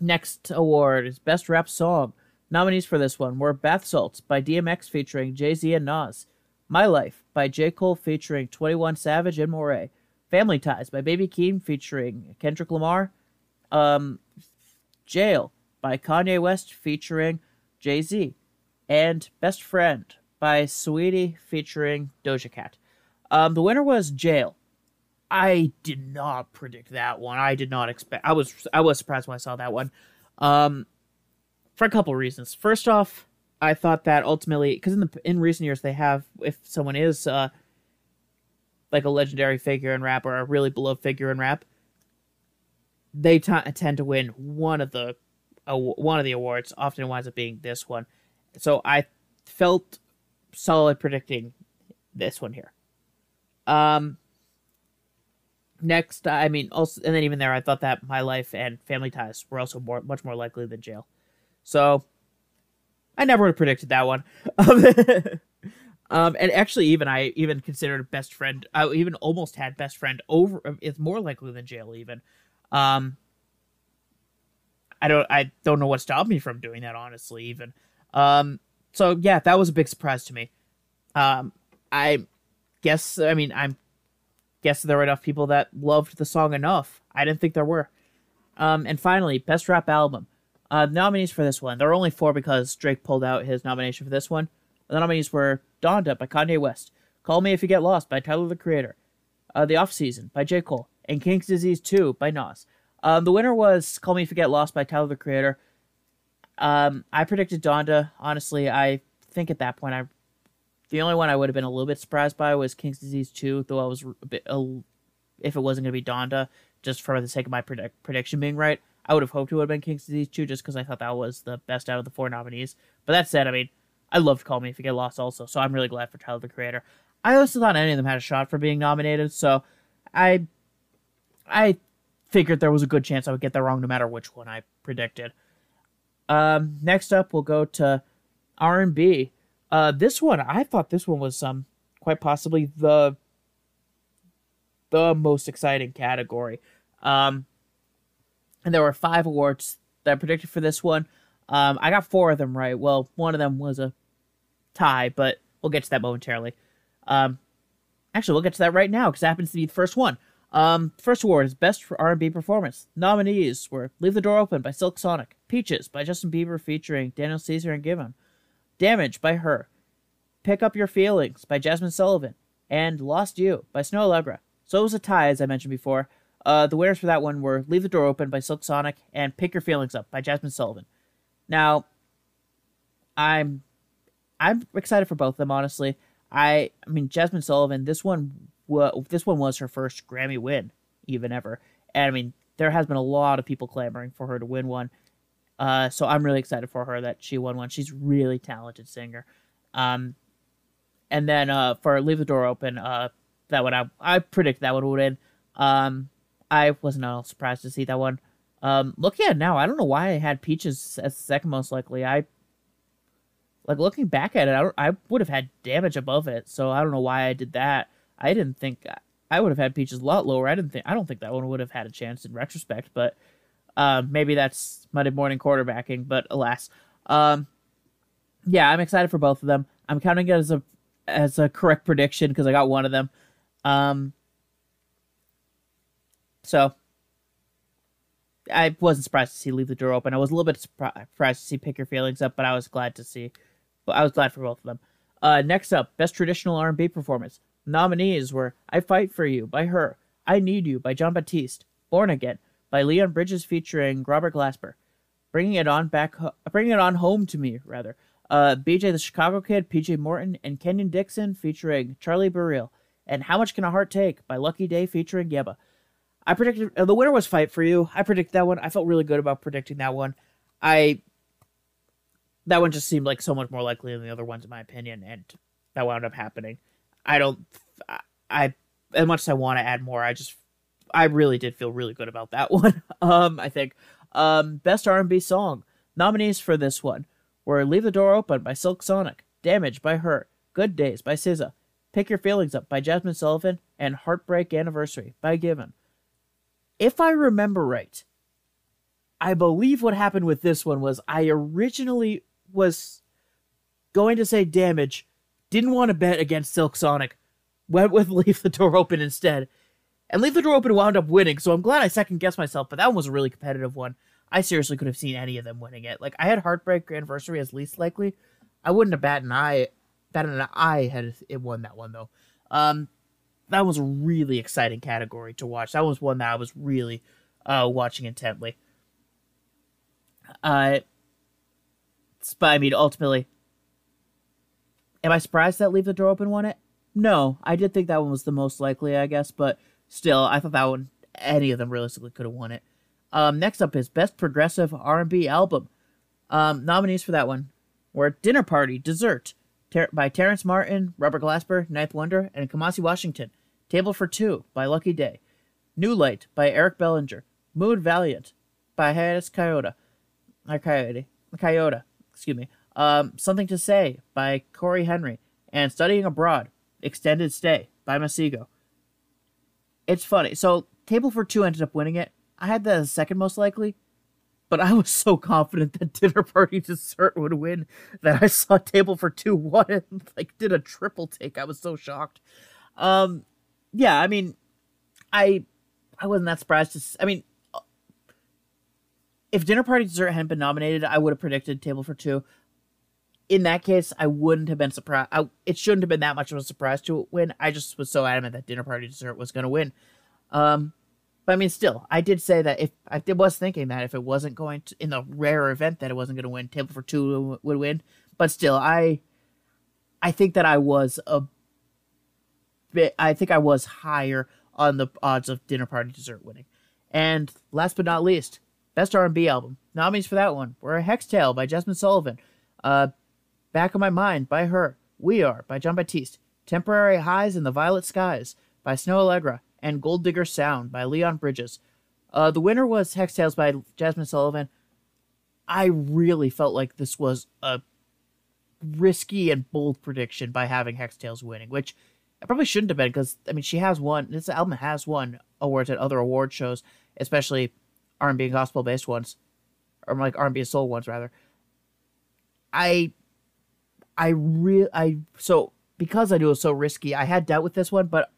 next award is Best Rap Song. Nominees for this one were Bath Salts by DMX featuring Jay Z and Nas, My Life by J. Cole featuring 21 Savage and Morray, Family Ties by Baby Keem featuring Kendrick Lamar, um, Jail by Kanye West featuring Jay Z, and Best Friend by Saweetie featuring Doja Cat. Um, the winner was Jail. I did not predict that one. I did not expect. I was I was surprised when I saw that one. Um, for a couple reasons. First off, I thought that ultimately, because in the in recent years they have, if someone is uh, like a legendary figure in rap or a really beloved figure in rap, they t- tend to win one of the uh, one of the awards. Often it winds up being this one. So I felt solid predicting this one here. Um. Next, I mean, also, and then even there, I thought that my life and family ties were also more, much more likely than jail. So, I never would have predicted that one. <laughs> um, and actually, even I even considered best friend. I even almost had best friend over. It's more likely than jail, even. Um, I don't. I don't know what stopped me from doing that. Honestly, even. Um, so yeah, that was a big surprise to me. Um, I guess I mean I'm guess there were enough people that loved the song enough. I didn't think there were. Um, and finally, best rap album. Uh, nominees for this one. There were only four because Drake pulled out his nomination for this one. The nominees were Donda by Kanye West, Call Me If You Get Lost by Tyler the Creator, uh, The Off Season by J. Cole, and King's Disease 2 by Nas. Um, the winner was Call Me If You Get Lost by Tyler the Creator. Um, I predicted Donda. Honestly, I think at that point, I the only one I would have been a little bit surprised by was King's Disease Two, though I was a bit if it wasn't going to be Donda, just for the sake of my predict, prediction being right. I would have hoped it would have been King's Disease 2 just because I thought that was the best out of the four nominees. But that said, I mean, I loved Call Me If You Get Lost also, so I'm really glad for Tyler the Creator. I also thought any of them had a shot for being nominated, so I I figured there was a good chance I would get that wrong no matter which one I predicted. Um, next up, we'll go to R&B. Uh, this one, I thought this one was um quite possibly the the most exciting category. Um, and there were five awards that I predicted for this one. Um, I got four of them right. Well, one of them was a tie, but we'll get to that momentarily. Um, actually, we'll get to that right now because it happens to be the first one. Um, first award is Best for R&B Performance. Nominees were "Leave the Door Open" by Silk Sonic, "Peaches" by Justin Bieber featuring Daniel Caesar and Giveon, "Damage" by H.E.R., "Pick Up Your Feelings" by Jazmine Sullivan, and "Lost You" by Snoh Aalegra. So it was a tie, as I mentioned before. Uh, the winners for that one were "Leave the Door Open" by Silk Sonic and "Pick Your Feelings Up" by Jazmine Sullivan. Now, I'm I'm excited for both of them. Honestly, I I mean Jazmine Sullivan. This one this one was her first Grammy win, even ever. And I mean, there has been a lot of people clamoring for her to win one. Uh, so I'm really excited for her that she won one. She's really talented singer. Um, and then uh, for Leave the Door Open, uh, that one I I predict that one would win. Um, I wasn't at all surprised to see that one. Um, looking at now, I don't know why I had Peaches as second most likely. I like looking back at it, I, I would have had damage above it, so I don't know why I did that. I didn't think I would have had Peaches a lot lower. I didn't think I don't think that one would have had a chance in retrospect, but um, maybe that's Monday morning quarterbacking. But alas, um, yeah, I'm excited for both of them. I'm counting it as a as a correct prediction because I got one of them. Um, so I wasn't surprised to see leave the door open. I was a little bit surprised to see pick your feelings up, but I was glad to see. But I was glad for both of them. Uh, next up, best traditional R&B performance. Nominees were "I Fight for You" by H.E.R., "I Need You" by Jon Batiste, "Born Again" by Leon Bridges featuring Robert Glasper, "Bringing It On Back, Bringing It On Home to Me" rather. Uh, BJ the Chicago Kid, PJ Morton, and Kenyon Dixon featuring Charlie Bereal, and "How Much Can a Heart Take" by Lucky Daye featuring Yebba. I predicted uh, the winner was Fight for You. I predicted that one. I felt really good about predicting that one. I that one just seemed like so much more likely than the other ones in my opinion, and that wound up happening. I don't. I, I as much as I want to add more, I just I really did feel really good about that <laughs> one. um, I think um, best R and B song nominees for this one were "Leave the Door Open" by Silk Sonic, "Damage" by H.E.R., "Good Days" by SZA, "Pick Your Feelings Up" by Jazmine Sullivan, and "Heartbreak Anniversary" by Giveon if I remember right, I believe what happened with this one was I originally was going to say damage, didn't want to bet against Silk Sonic, went with <laughs> Leave the Door Open instead. And Leave the Door Open wound up winning, so I'm glad I second guessed myself, but that one was a really competitive one. I seriously could have seen any of them winning it. Like I had Heartbreak Anniversary as least likely. I wouldn't have batted an eye batted an eye had it won that one though. Um that was a really exciting category to watch. That was one that I was really uh, watching intently. Uh, but I mean, ultimately, am I surprised that Leave the Door Open won it? No, I did think that one was the most likely, I guess, but still, I thought that one, any of them realistically could have won it. Um, next up is Best Progressive R&B Album. Um, nominees for that one were Dinner Party, Dessert, Ter- by Terrace Martin, Robert Glasper, Ninth Wonder, and Kamasi Washington. Table for Two by Lucky Daye. New Light by Eric Bellinger. Mood Valiant by Hiatus Kaiyote. Or Coyote. Kaiyote. Excuse me. Um, Something to Say by Cory Henry. And Studying Abroad. Extended Stay by Masego. It's funny. So Table for Two ended up winning it. I had the second most likely, but I was <laughs> so confident that Dinner Party Dessert would win that I saw Table for Two won and <laughs> like did a triple take. I was so shocked. Um, yeah, I mean, I I wasn't that surprised to. I mean, if Dinner Party Dessert hadn't been nominated, I would have predicted Table for Two. In that case, I wouldn't have been surprised. I, it shouldn't have been that much of a surprise to win. I just was so adamant that Dinner Party Dessert was going to win. Um, but I mean, still, I did say that if I did, was thinking that if it wasn't going to in the rare event that it wasn't going to win, Table for Two would win. But still, I I think that I was a bit. I think I was higher on the odds of Dinner Party Dessert winning. And last but not least, best R&B album. Nominees for that one were Hextale by Jazmine Sullivan, uh, Back of My Mind by her, We Are by Jon Batiste, Temporary Highs in the Violet Skies by Snoh Aalegra, and Gold Digger Sound by Leon Bridges. Uh, the winner was Hex Hextales by Jazmine Sullivan. I really felt like this was a risky and bold prediction by having Hex Hextales winning, which I probably shouldn't have been because I mean she has won. This album has won awards at other award shows, especially R&B and gospel based ones, or like R&B and soul ones rather. I, I real I so because I knew it was so risky, I had doubt with this one, but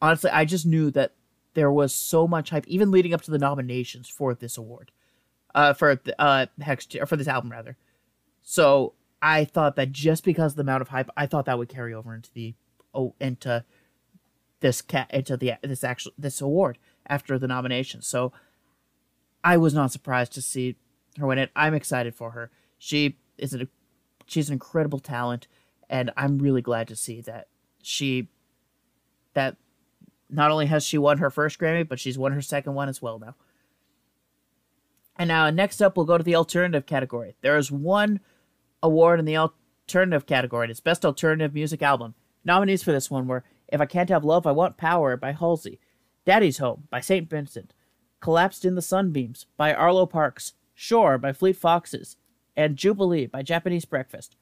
honestly, I just knew that there was so much hype, even leading up to the nominations for this award, uh, for the uh Hex or for this album rather. So I thought that just because of the amount of hype, I thought that would carry over into the oh into this cat into the this actual this award after the nomination. So I was not surprised to see her win it. I'm excited for her. She is a she's an incredible talent, and I'm really glad to see that she that not only has she won her first Grammy, but she's won her second one as well now. And now next up, we'll go to the alternative category. There is one award in the alternative category. It's Best Alternative Music Album. Nominees for this one were If I Can't Have Love, I Want Power by Halsey, Daddy's Home by St. Vincent, Collapsed in the Sunbeams by Arlo Parks, Shore by Fleet Foxes, and Jubilee by Japanese Breakfast.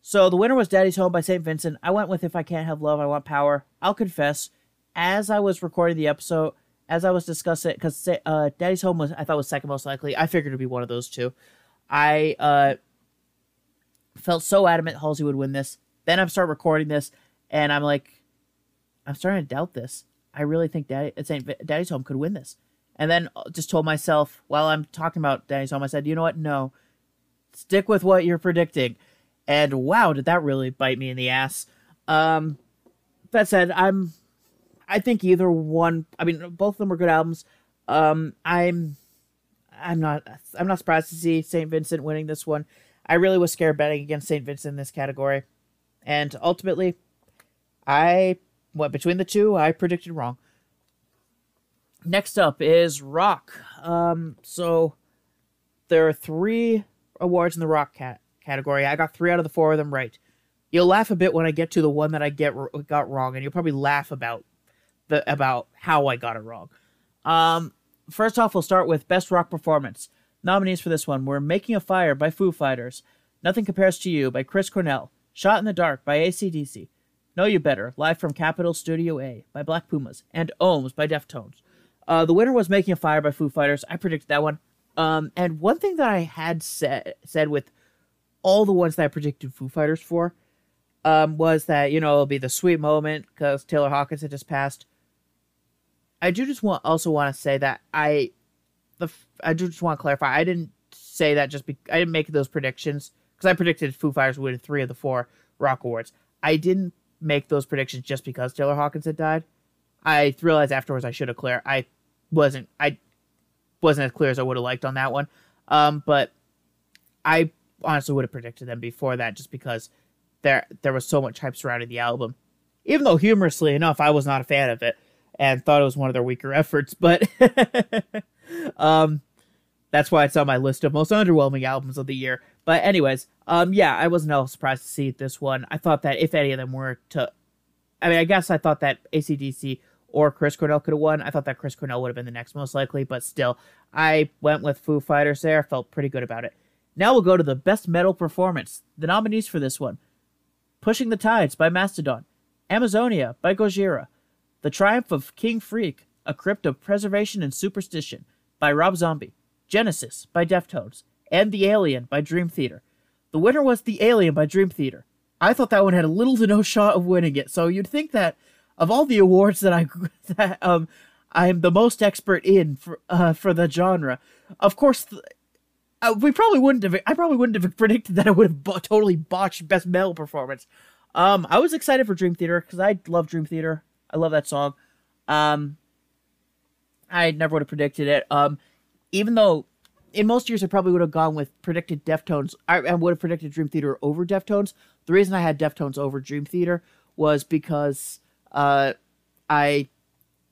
So the winner was Daddy's Home by St. Vincent. I went with If I Can't Have Love, I Want Power. I'll confess, as I was recording the episode, as I was discussing, it, because uh, Daddy's Home was I thought was second most likely. I figured it'd be one of those two. I uh, felt so adamant Halsey would win this. Then I start recording this, and I'm like, I'm starting to doubt this. I really think Daddy St. Daddy's Home could win this, And then uh, just told myself while I'm talking about Daddy's Home, I said, you know what? No, stick with what you're predicting. And wow, did that really bite me in the ass. Um, that said, I'm, I think either one. I mean, both of them were good albums. Um, I'm, I'm not, I'm not surprised to see Saint Vincent winning this one. I really was scared betting against Saint Vincent in this category, and ultimately, I went between the two, I predicted wrong. Next up is rock. Um, so there are three awards in the rock cat category. I got three out of the four of them right. You'll laugh a bit when I get to the one that I get got wrong, and you'll probably laugh about the about how I got it wrong. Um, first off, we'll start with best rock performance. Nominees for this one were "Making a Fire" by Foo Fighters, "Nothing Compares to You" by Chris Cornell, "Shot in the Dark" by ACDC, "Know You Better" live from Capitol Studio A by Black Pumas, and "Ohms" by Deftones. Uh, the winner was "Making a Fire" by Foo Fighters. I predicted that one. Um, and one thing that I had said said with all the ones that I predicted Foo Fighters for um, was that you know it'll be the sweet moment because Taylor Hawkins had just passed. I do just want also want to say that I the I do just want to clarify. I didn't say that just be I didn't make those predictions because I predicted Foo Fighters would win three of the four Rock Awards. I didn't make those predictions just because Taylor Hawkins had died. I realized afterwards I should have clear. I wasn't I wasn't as clear as I would have liked on that one. Um, but I honestly would have predicted them before that just because there there was so much hype surrounding the album. Even though humorously enough, I was not a fan of it and thought it was one of their weaker efforts, but <laughs> um that's why it's on my list of most underwhelming albums of the year. But anyways, um yeah, I wasn't all surprised to see this one. I thought that if any of them were to I mean, I guess I thought that ACDC or Chris Cornell could have won. I thought that Chris Cornell would have been the next most likely, but still, I went with Foo Fighters there. Felt pretty good about it. Now we'll go to the best metal performance. The nominees for this one Pushing the Tides by Mastodon, Amazonia by Gojira, The Triumph of King Freak, A Crypt of Preservation and Superstition by Rob Zombie, Genesis by Deftones, and The Alien by Dream Theater. The winner was The Alien by Dream Theater. I thought that one had a little to no shot of winning it, so you'd think that of all the awards that I <laughs> that um I'm the most expert in for uh for the genre, of course. Th- uh, we probably wouldn't have. I probably wouldn't have <laughs> predicted that I would have bo- totally botched best metal performance. Um, I was excited for Dream Theater because I love Dream Theater. I love that song. Um, I never would have predicted it. Um, even though in most years I probably would have gone with predicted Deftones. I, I would have predicted Dream Theater over Deftones. The reason I had Deftones over Dream Theater was because uh, I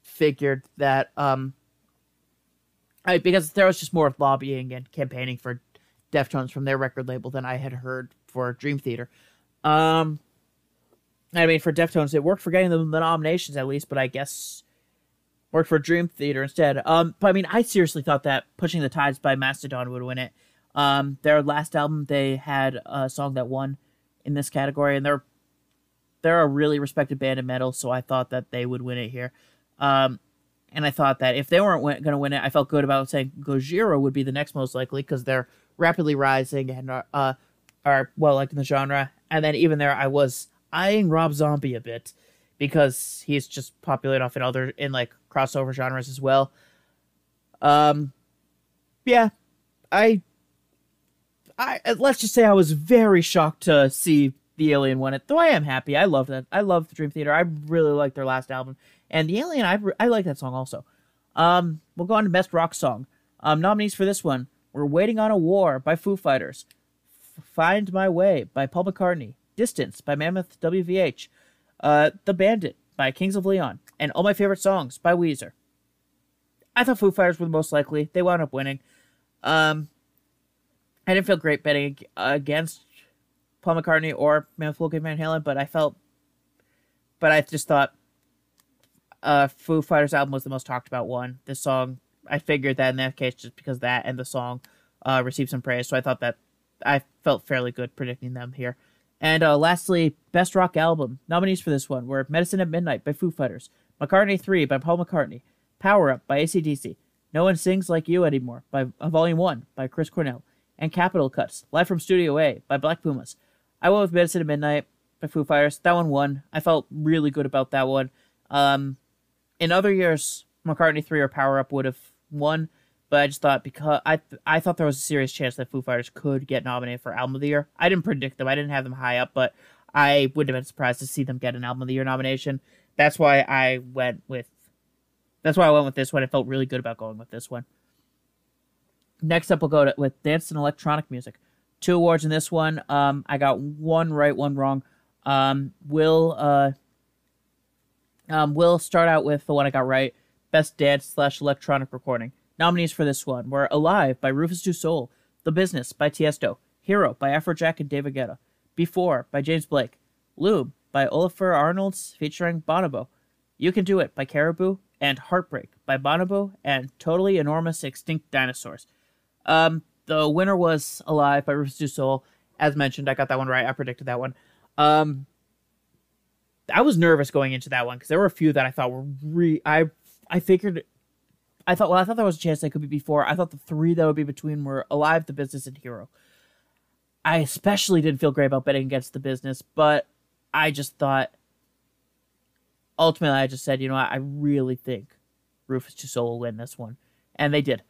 figured that um, I, because there was just more lobbying and campaigning for Deftones from their record label than I had heard for Dream Theater. Um, I mean, for Deftones, it worked for getting them the nominations at least, but I guess worked for Dream Theater instead. Um, but I mean, I seriously thought that Pushing the Tides by Mastodon would win it. Um, their last album, they had a song that won in this category, and they're they're a really respected band in metal, so I thought that they would win it here. Um, and I thought that if they weren't going to win it, I felt good about saying Gojira would be the next most likely because they're rapidly rising and are, uh, are well liked in the genre. And then even there, I was eyeing Rob Zombie a bit because he's just popular enough in other in like crossover genres as well. Um, yeah, I, I let's just say I was very shocked to see the Alien win it. Though I am happy. I love that. I love the Dream Theater. I really like their last album. And The Alien, I, I like that song also. Um, we'll go on to Best Rock Song. Um, nominees for this one were Waiting on a War by Foo Fighters, Find My Way by Paul McCartney, Distance by Mammoth WVH, uh, The Bandit by Kings of Leon, and All My Favorite Songs by Weezer. I thought Foo Fighters were the most likely. They wound up winning. Um, I didn't feel great betting against Paul McCartney or Wolfgang Van Halen, but I felt, but I just thought uh, Foo Fighters album was the most talked about one. This song, I figured that in that case, just because that and the song uh, received some praise, so I thought that I felt fairly good predicting them here. And uh, lastly, Best Rock Album. Nominees for this one were Medicine at Midnight by Foo Fighters, McCartney 3 by Paul McCartney, Power Up by ACDC, No One Sings Like You Anymore by uh, Volume 1 by Chris Cornell, and "Capitol Cuts, Live from Studio A by Black Pumas. I went with Medicine at Midnight by Foo Fighters. That one won. I felt really good about that one. Um, in other years, McCartney 3 or Power Up would have won, but I just thought because I I thought there was a serious chance that Foo Fighters could get nominated for Album of the Year. I didn't predict them. I didn't have them high up, but I wouldn't have been surprised to see them get an Album of the Year nomination. That's why I went with. That's why I went with this one. I felt really good about going with this one. Next up, we'll go to, with dance and electronic music. Two awards in this one. Um, I got one right, one wrong. Um, will uh, um, we'll start out with the one I got right. Best dance slash electronic recording. Nominees for this one were Alive by Rufus Du Sol, The Business by Tiesto, Hero by Afrojack and David Guetta, Before by James Blake, Loom by Olafur Arnalds featuring Bonobo, You Can Do It by Caribou, and Heartbreak by Bonobo and Totally Enormous Extinct Dinosaurs. Um, the winner was Alive by Rufus Du Sol. As mentioned, I got that one right. I predicted that one. Um, I was nervous going into that one because there were a few that I thought were re. I I figured, I thought well, I thought there was a chance they could be before. I thought the three that would be between were Alive, The Business, and Hero. I especially didn't feel great about betting against The Business, but I just thought. Ultimately, I just said, you know, I, I really think Rufus Du Sol will win this one, and they did.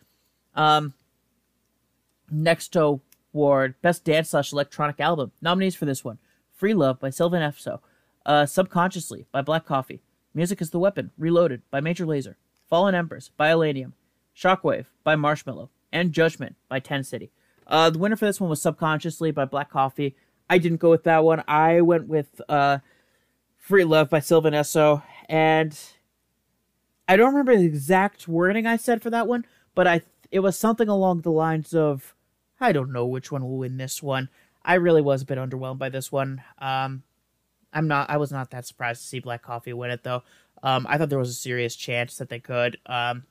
Um, next award, Best Dance slash Electronic Album. Nominees for this one: Free Love by Sylvan Esso, uh, Subconsciously by Black Coffee, Music is the Weapon, Reloaded by Major Lazer, Fallen Embers by Illenium, Shockwave by Marshmello, and Judgment by Ten City. Uh, the winner for this one was Subconsciously by Black Coffee. I didn't go with that one. I went with uh, Free Love by Sylvan Esso, and I don't remember the exact wording I said for that one, but I it was something along the lines of I don't know which one will win this one. I really was a bit underwhelmed by this one. Um, I'm not. I was not that surprised to see Black Coffee win it though. Um, I thought there was a serious chance that they could. Um,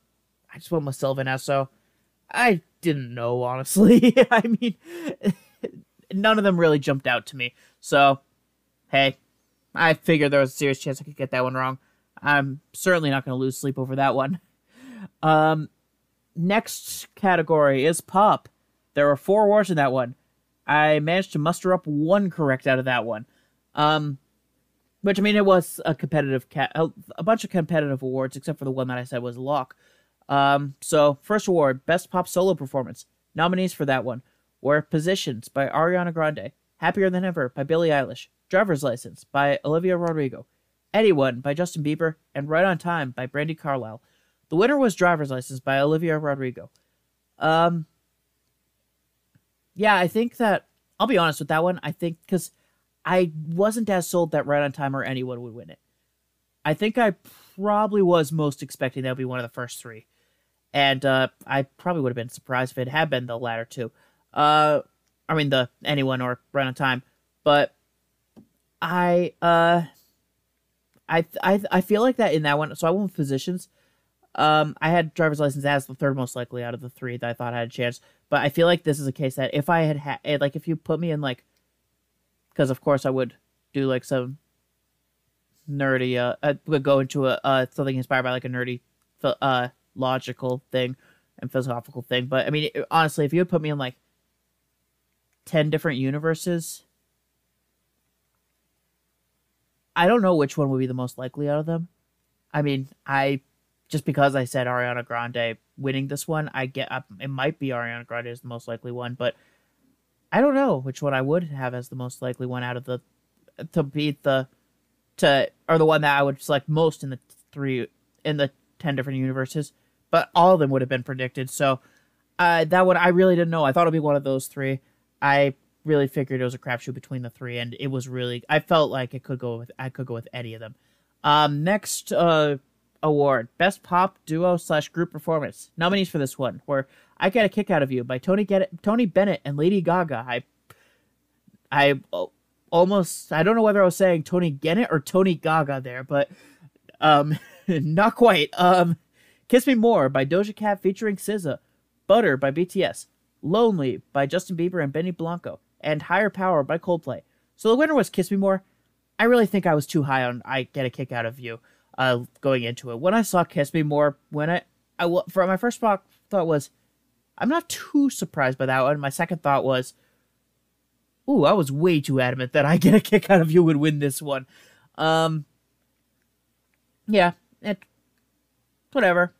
I just went with Sylvan Esso. I didn't know honestly. <laughs> I mean, none of them really jumped out to me. So, hey, I figured there was a serious chance I could get that one wrong. I'm certainly not going to lose sleep over that one. <laughs> Um, next category is pop. There were four awards in that one. I managed to muster up one correct out of that one. Um, which I mean, it was a competitive cat, a, bunch of competitive awards, except for the one that I said was lock. Um, so first award, best pop solo performance. Nominees for that one were Positions by Ariana Grande, Happier Than Ever by Billie Eilish, Driver's License by Olivia Rodrigo, Anyone by Justin Bieber, and Right on Time by Brandi Carlile. The winner was Driver's License by Olivia Rodrigo. Um, yeah, I think that I'll be honest with that one. I think because I wasn't as sold that Right on Time or anyone would win it. I think I probably was most expecting that would be one of the first three, and uh, I probably would have been surprised if it had been the latter two. Uh, I mean the anyone or Right on Time, but I uh, I I I feel like that in that one. So I went with. Um, I had driver's license as the third most likely out of the three that I thought I had a chance. But I feel like this is a case that if I had had, eh, like, if you put me in like because of course I would do like some nerdy. Uh, I would go into a uh something inspired by like a nerdy, uh, logical thing and philosophical thing. But I mean, it, honestly, if you would put me in like ten different universes, I don't know which one would be the most likely out of them. I mean, I just because I said Ariana Grande winning this one, I get it might be Ariana Grande is the most likely one, but I don't know which one I would have as the most likely one out of the to beat the to or the one that I would select most in the three in the ten different universes. But all of them would have been predicted. So uh, that one I really didn't know. I thought it'd be one of those three. I really figured it was a crapshoot between the three, and it was really. I felt like it could go with. I could go with any of them. Um, next uh, award, best pop duo slash group performance. Nominees for this one were I Get a Kick Out of You by Tony, Get- Tony Bennett and Lady Gaga. I, I almost, I don't know whether I was saying Tony Gennett or Tony Gaga there, but um, <laughs> not quite. Um, Kiss Me More by Doja Cat featuring SZA. Butter by BTS. Lonely by Justin Bieber and Benny Blanco. And Higher Power by Coldplay. So the winner was Kiss Me More. I really think I was too high on I Get a Kick Out of You uh, going into it. When I saw Kiss Me More, when I, I for my first thought was, I'm not too surprised by that one. My second thought was, ooh, I was way too adamant that I get a kick out of you would win this one. Um, yeah, it, whatever.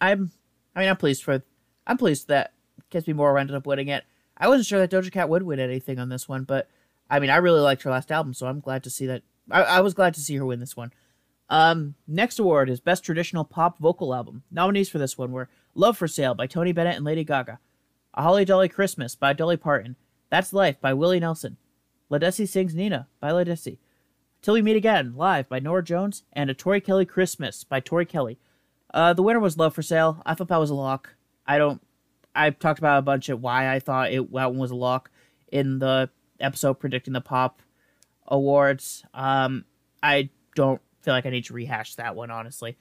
I'm, I mean, I'm pleased for, I'm pleased that Kiss Me More ended up winning it. I wasn't sure that Doja Cat would win anything on this one, but I mean, I really liked her last album, so I'm glad to see that. I, I was glad to see her win this one. Um, next award is Best Traditional Pop Vocal Album. Nominees for this one were Love for Sale by Tony Bennett and Lady Gaga, A Holly Jolly Christmas by Dolly Parton, That's Life by Willie Nelson, Ledisi Sings Nina by Ledisi, Till We Meet Again live by Norah Jones, and A Tori Kelly Christmas by Tori Kelly. Uh, the winner was Love for Sale. I thought that was a lock. I don't. I talked about a bunch of why I thought it that one was a lock in the episode predicting the pop awards. Um, I don't feel like I need to rehash that one honestly.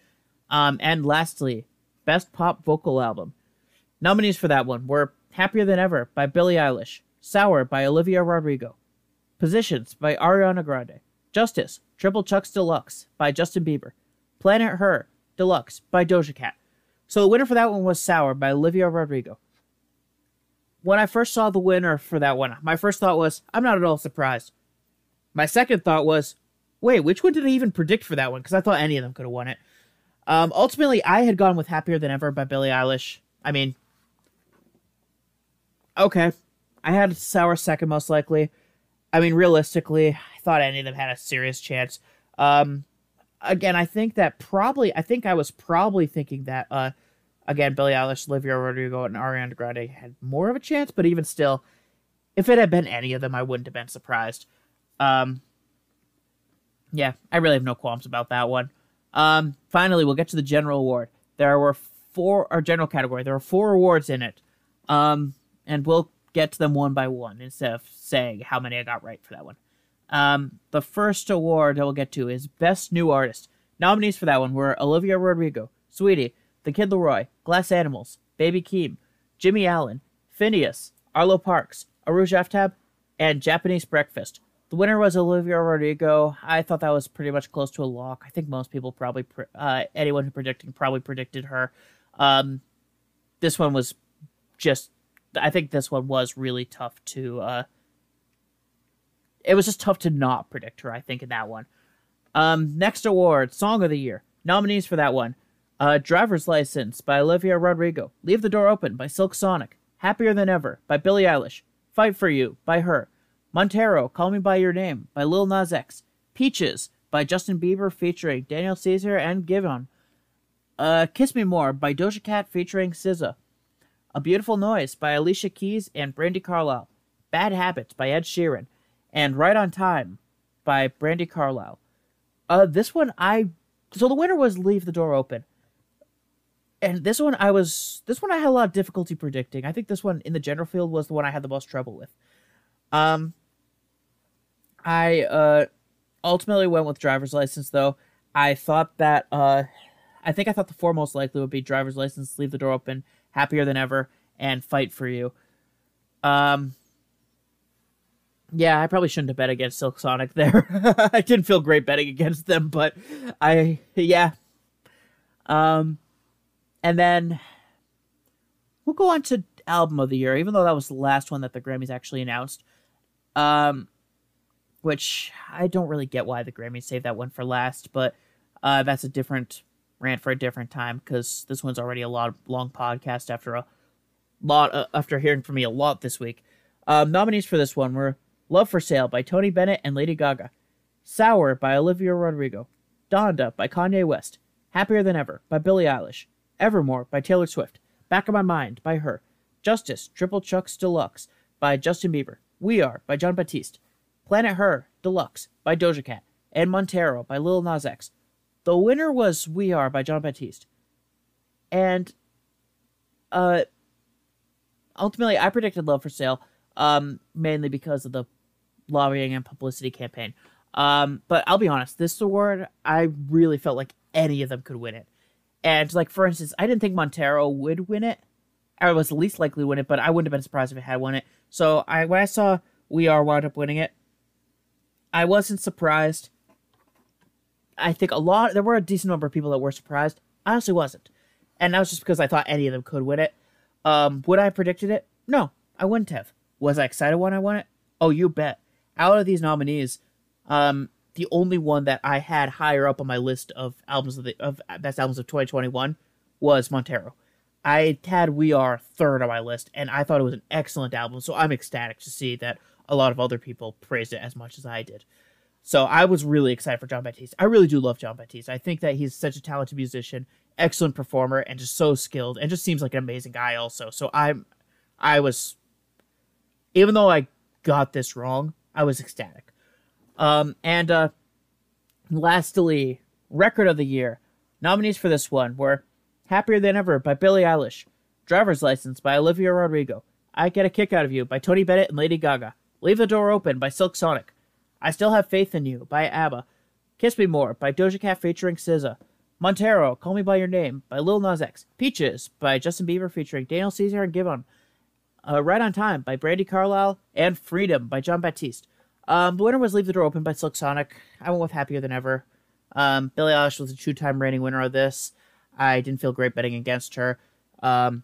Um, and lastly, best pop vocal album. Nominees for that one were Happier Than Ever by Billie Eilish, Sour by Olivia Rodrigo, Positions by Ariana Grande, Justice, Triple Chucks Deluxe by Justin Bieber, Planet Her, Deluxe by Doja Cat. So the winner for that one was Sour by Olivia Rodrigo. When I first saw the winner for that one, my first thought was, I'm not at all surprised. My second thought was, wait, which one did I even predict for that one? Because I thought any of them could have won it. Um, ultimately, I had gone with Happier Than Ever by Billie Eilish. I mean, okay. I had Sour second, most likely. I mean, realistically, I thought any of them had a serious chance. Um, again, I think that probably, I think I was probably thinking that, uh, again, Billie Eilish, Olivia Rodrigo, and Ariana Grande had more of a chance, but even still, if it had been any of them, I wouldn't have been surprised. Um, yeah, I really have no qualms about that one. Um, finally, we'll get to the general award. There were four, or general category, there were four awards in it. Um, and we'll get to them one by one instead of saying how many I got right for that one. Um, the first award I will get to is Best New Artist. Nominees for that one were Olivia Rodrigo, Saweetie, The Kid LAROI, Glass Animals, Baby Keem, Jimmy Allen, Finneas, Arlo Parks, Arooj Aftab, and Japanese Breakfast. The winner was Olivia Rodrigo. I thought that was pretty much close to a lock. I think most people probably, uh, anyone who predicted probably predicted H.E.R. Um, this one was just, I think this one was really tough to, uh, it was just tough to not predict her, I think, in that one. Um, next award, Song of the Year. Nominees for that one. Uh, Driver's License by Olivia Rodrigo. Leave the Door Open by Silk Sonic. Happier Than Ever by Billie Eilish. Fight for You by her. Montero, Call Me By Your Name by Lil Nas X. Peaches by Justin Bieber featuring Daniel Caesar and Giveon. Uh, Kiss Me More by Doja Cat featuring SZA. A Beautiful Noise by Alicia Keys and Brandi Carlile. Bad Habits by Ed Sheeran. And Right on Time by Brandi Carlile. Uh, this one I so the winner was Leave the Door Open. And this one I was this one I had a lot of difficulty predicting. I think this one in the general field was the one I had the most trouble with. Um I uh ultimately went with driver's license though. I thought that uh I think I thought the four most likely would be driver's license, leave the door open, happier than ever, and fight for you. Um yeah, I probably shouldn't have bet against Silk Sonic there. <laughs> I didn't feel great betting against them, but I yeah. Um and then we'll go on to album of the year, even though that was the last one that the Grammys actually announced. Um which I don't really get why the Grammys saved that one for last, but uh, that's a different rant for a different time because this one's already a lot long podcast after a lot uh, after hearing from me a lot this week. Um, nominees for this one were Love for Sale by Tony Bennett and Lady Gaga, Sour by Olivia Rodrigo, Donda by Kanye West, Happier Than Ever by Billie Eilish, Evermore by Taylor Swift, Back of My Mind by H.E.R, Justice Triple Chucks Deluxe by Justin Bieber, We Are by Jon Batiste, Planet Her Deluxe by Doja Cat, and Montero by Lil Nas X. The winner was We Are by Jon Batiste. And uh ultimately I predicted Love for Sale, um, mainly because of the lobbying and publicity campaign. Um, but I'll be honest, this award I really felt like any of them could win it. And like for instance, I didn't think Montero would win it. I was the least likely to win it, but I wouldn't have been surprised if it had won it. So I when I saw We Are wound up winning it, I wasn't surprised. I think a lot there were a decent number of people that were surprised. I honestly wasn't. And that was just because I thought any of them could win it. Um, would I have predicted it? No, I wouldn't have. Was I excited when I won it? Oh, you bet. Out of these nominees, um, the only one that I had higher up on my list of albums of the of best albums of 2021 was Montero. I had We Are third on my list, and I thought it was an excellent album. So I'm ecstatic to see that a lot of other people praised it as much as I did. So I was really excited for Jon Batiste. I really do love Jon Batiste. I think that he's such a talented musician, excellent performer, and just so skilled, and just seems like an amazing guy. Also, so I'm, I was, even though I got this wrong, I was ecstatic. Um, and uh, lastly, record of the year nominees for this one were "Happier Than Ever" by Billie Eilish, "Driver's License" by Olivia Rodrigo, "I Get a Kick Out of You" by Tony Bennett and Lady Gaga, "Leave the Door Open" by Silk Sonic. I Still Have Faith in You by ABBA, Kiss Me More by Doja Cat featuring SZA, Montero, Call Me By Your Name by Lil Nas X, Peaches by Justin Bieber featuring Daniel Caesar and Giveon, uh, Right on Time by Brandi Carlile, and Freedom by Jon Batiste. Um, the winner was Leave the Door Open by Silk Sonic. I went with Happier Than Ever. Um, Billie Eilish was a two-time reigning winner of this. I didn't feel great betting against her. Um,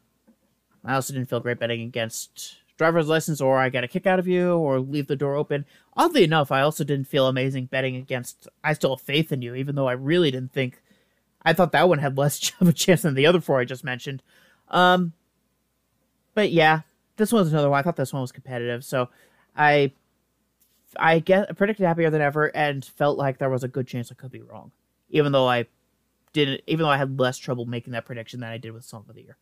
I also didn't feel great betting against driver's license or I get a kick out of you or leave the door open. Oddly enough, I also didn't feel amazing betting against I still have faith in you, even though I really didn't think I thought that one had less <laughs> of a chance than the other four I just mentioned. Um but yeah, this one's another one. I thought this one was competitive, so I I get predicted happier than ever and felt like there was a good chance I could be wrong. Even though I didn't even though I had less trouble making that prediction than I did with Song of the Year.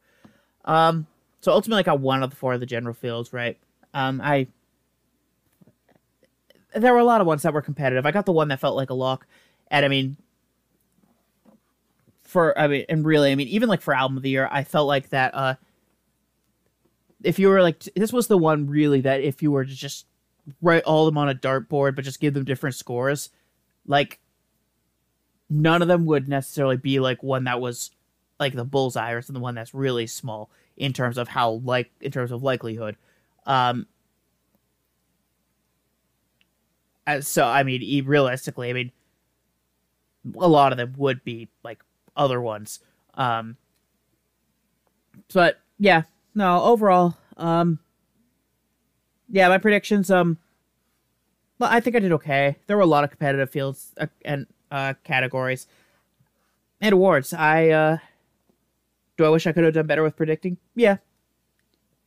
Um so ultimately, I got one of the four of the general fields right. Um, I there were a lot of ones that were competitive. I got the one that felt like a lock, and I mean, for I mean, and really, I mean, even like for album of the year, I felt like that. Uh, if you were like, this was the one really that if you were to just write all of them on a dartboard, but just give them different scores, like none of them would necessarily be like one that was like the bullseye or the one that's really small in terms of how like in terms of likelihood. Um, so I mean, realistically, I mean, a lot of them would be like other ones. Um, but yeah, no, overall, um, yeah, my predictions, um, well, I think I did okay. There were a lot of competitive fields uh, and uh, categories and awards. I uh, do I wish I could have done better with predicting? Yeah.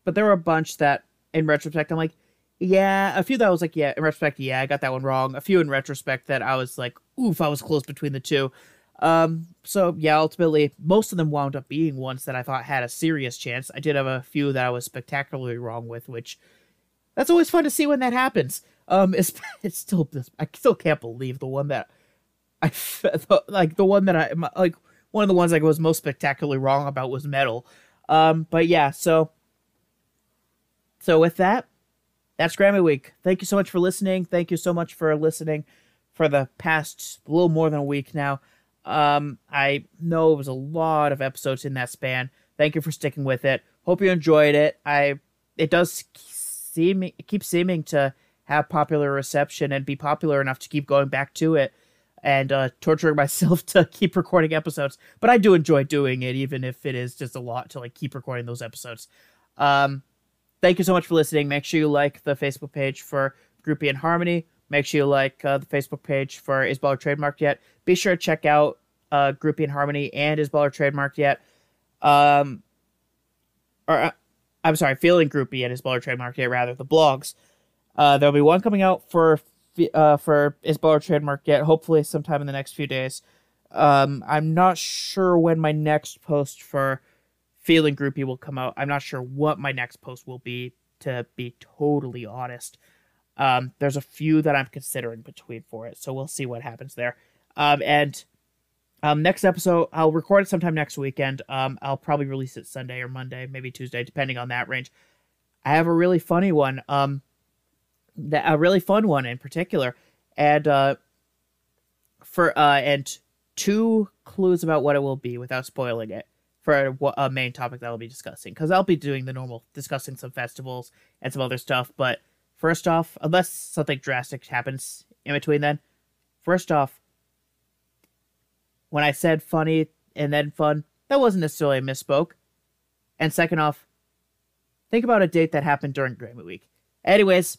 But there were a bunch that, in retrospect, I'm like, yeah. A few that I was like, yeah, in retrospect, yeah, I got that one wrong. A few in retrospect that I was like, oof, I was close between the two. Um, so yeah, ultimately, most of them wound up being ones that I thought had a serious chance. I did have a few that I was spectacularly wrong with, which that's always fun to see when that happens. Um, it's <laughs> it's still I still can't believe the one that I <laughs> like the one that I like one of the ones I was most spectacularly wrong about was metal. Um, but yeah, so so with that, that's Grammy Week. Thank you so much for listening. Thank you so much for listening for the past a little more than a week now. Um, I know it was a lot of episodes in that span. Thank you for sticking with it. Hope you enjoyed it. I it does seem it keeps seeming to have popular reception and be popular enough to keep going back to it and uh, torturing myself <laughs> to keep recording episodes. But I do enjoy doing it, even if it is just a lot to like keep recording those episodes. Um, thank you so much for listening. Make sure you like the Facebook page for Groupie and Harmony. Make sure you like uh, the Facebook page for Is Baller Trademarked Yet. Be sure to check out uh, Groupie and Harmony and Is Baller Trademarked Yet. Um, or uh, I'm sorry, Feeling Groupie and Is Baller Trademarked Yet, rather, the blogs. Uh, there'll be one coming out for uh, for Is Baller Trademarked Yet. Hopefully, sometime in the next few days. Um, I'm not sure when my next post for Feeling Groupie will come out. I'm not sure what my next post will be, to be totally honest. Um, there's a few that I'm considering between for it, so we'll see what happens there. Um, and um, next episode, I'll record it sometime next weekend. Um, I'll probably release it Sunday or Monday, maybe Tuesday, depending on that range. I have a really funny one. Um, a really fun one in particular, and uh, for uh, and two clues about what it will be without spoiling it for a main topic that I'll be discussing because I'll be doing the normal discussing some festivals and some other stuff. But first off, unless something drastic happens in between, then first off, when I said funny and then fun, that wasn't necessarily a misspoke. And second off, think about a date that happened during Grammy Week. Anyways,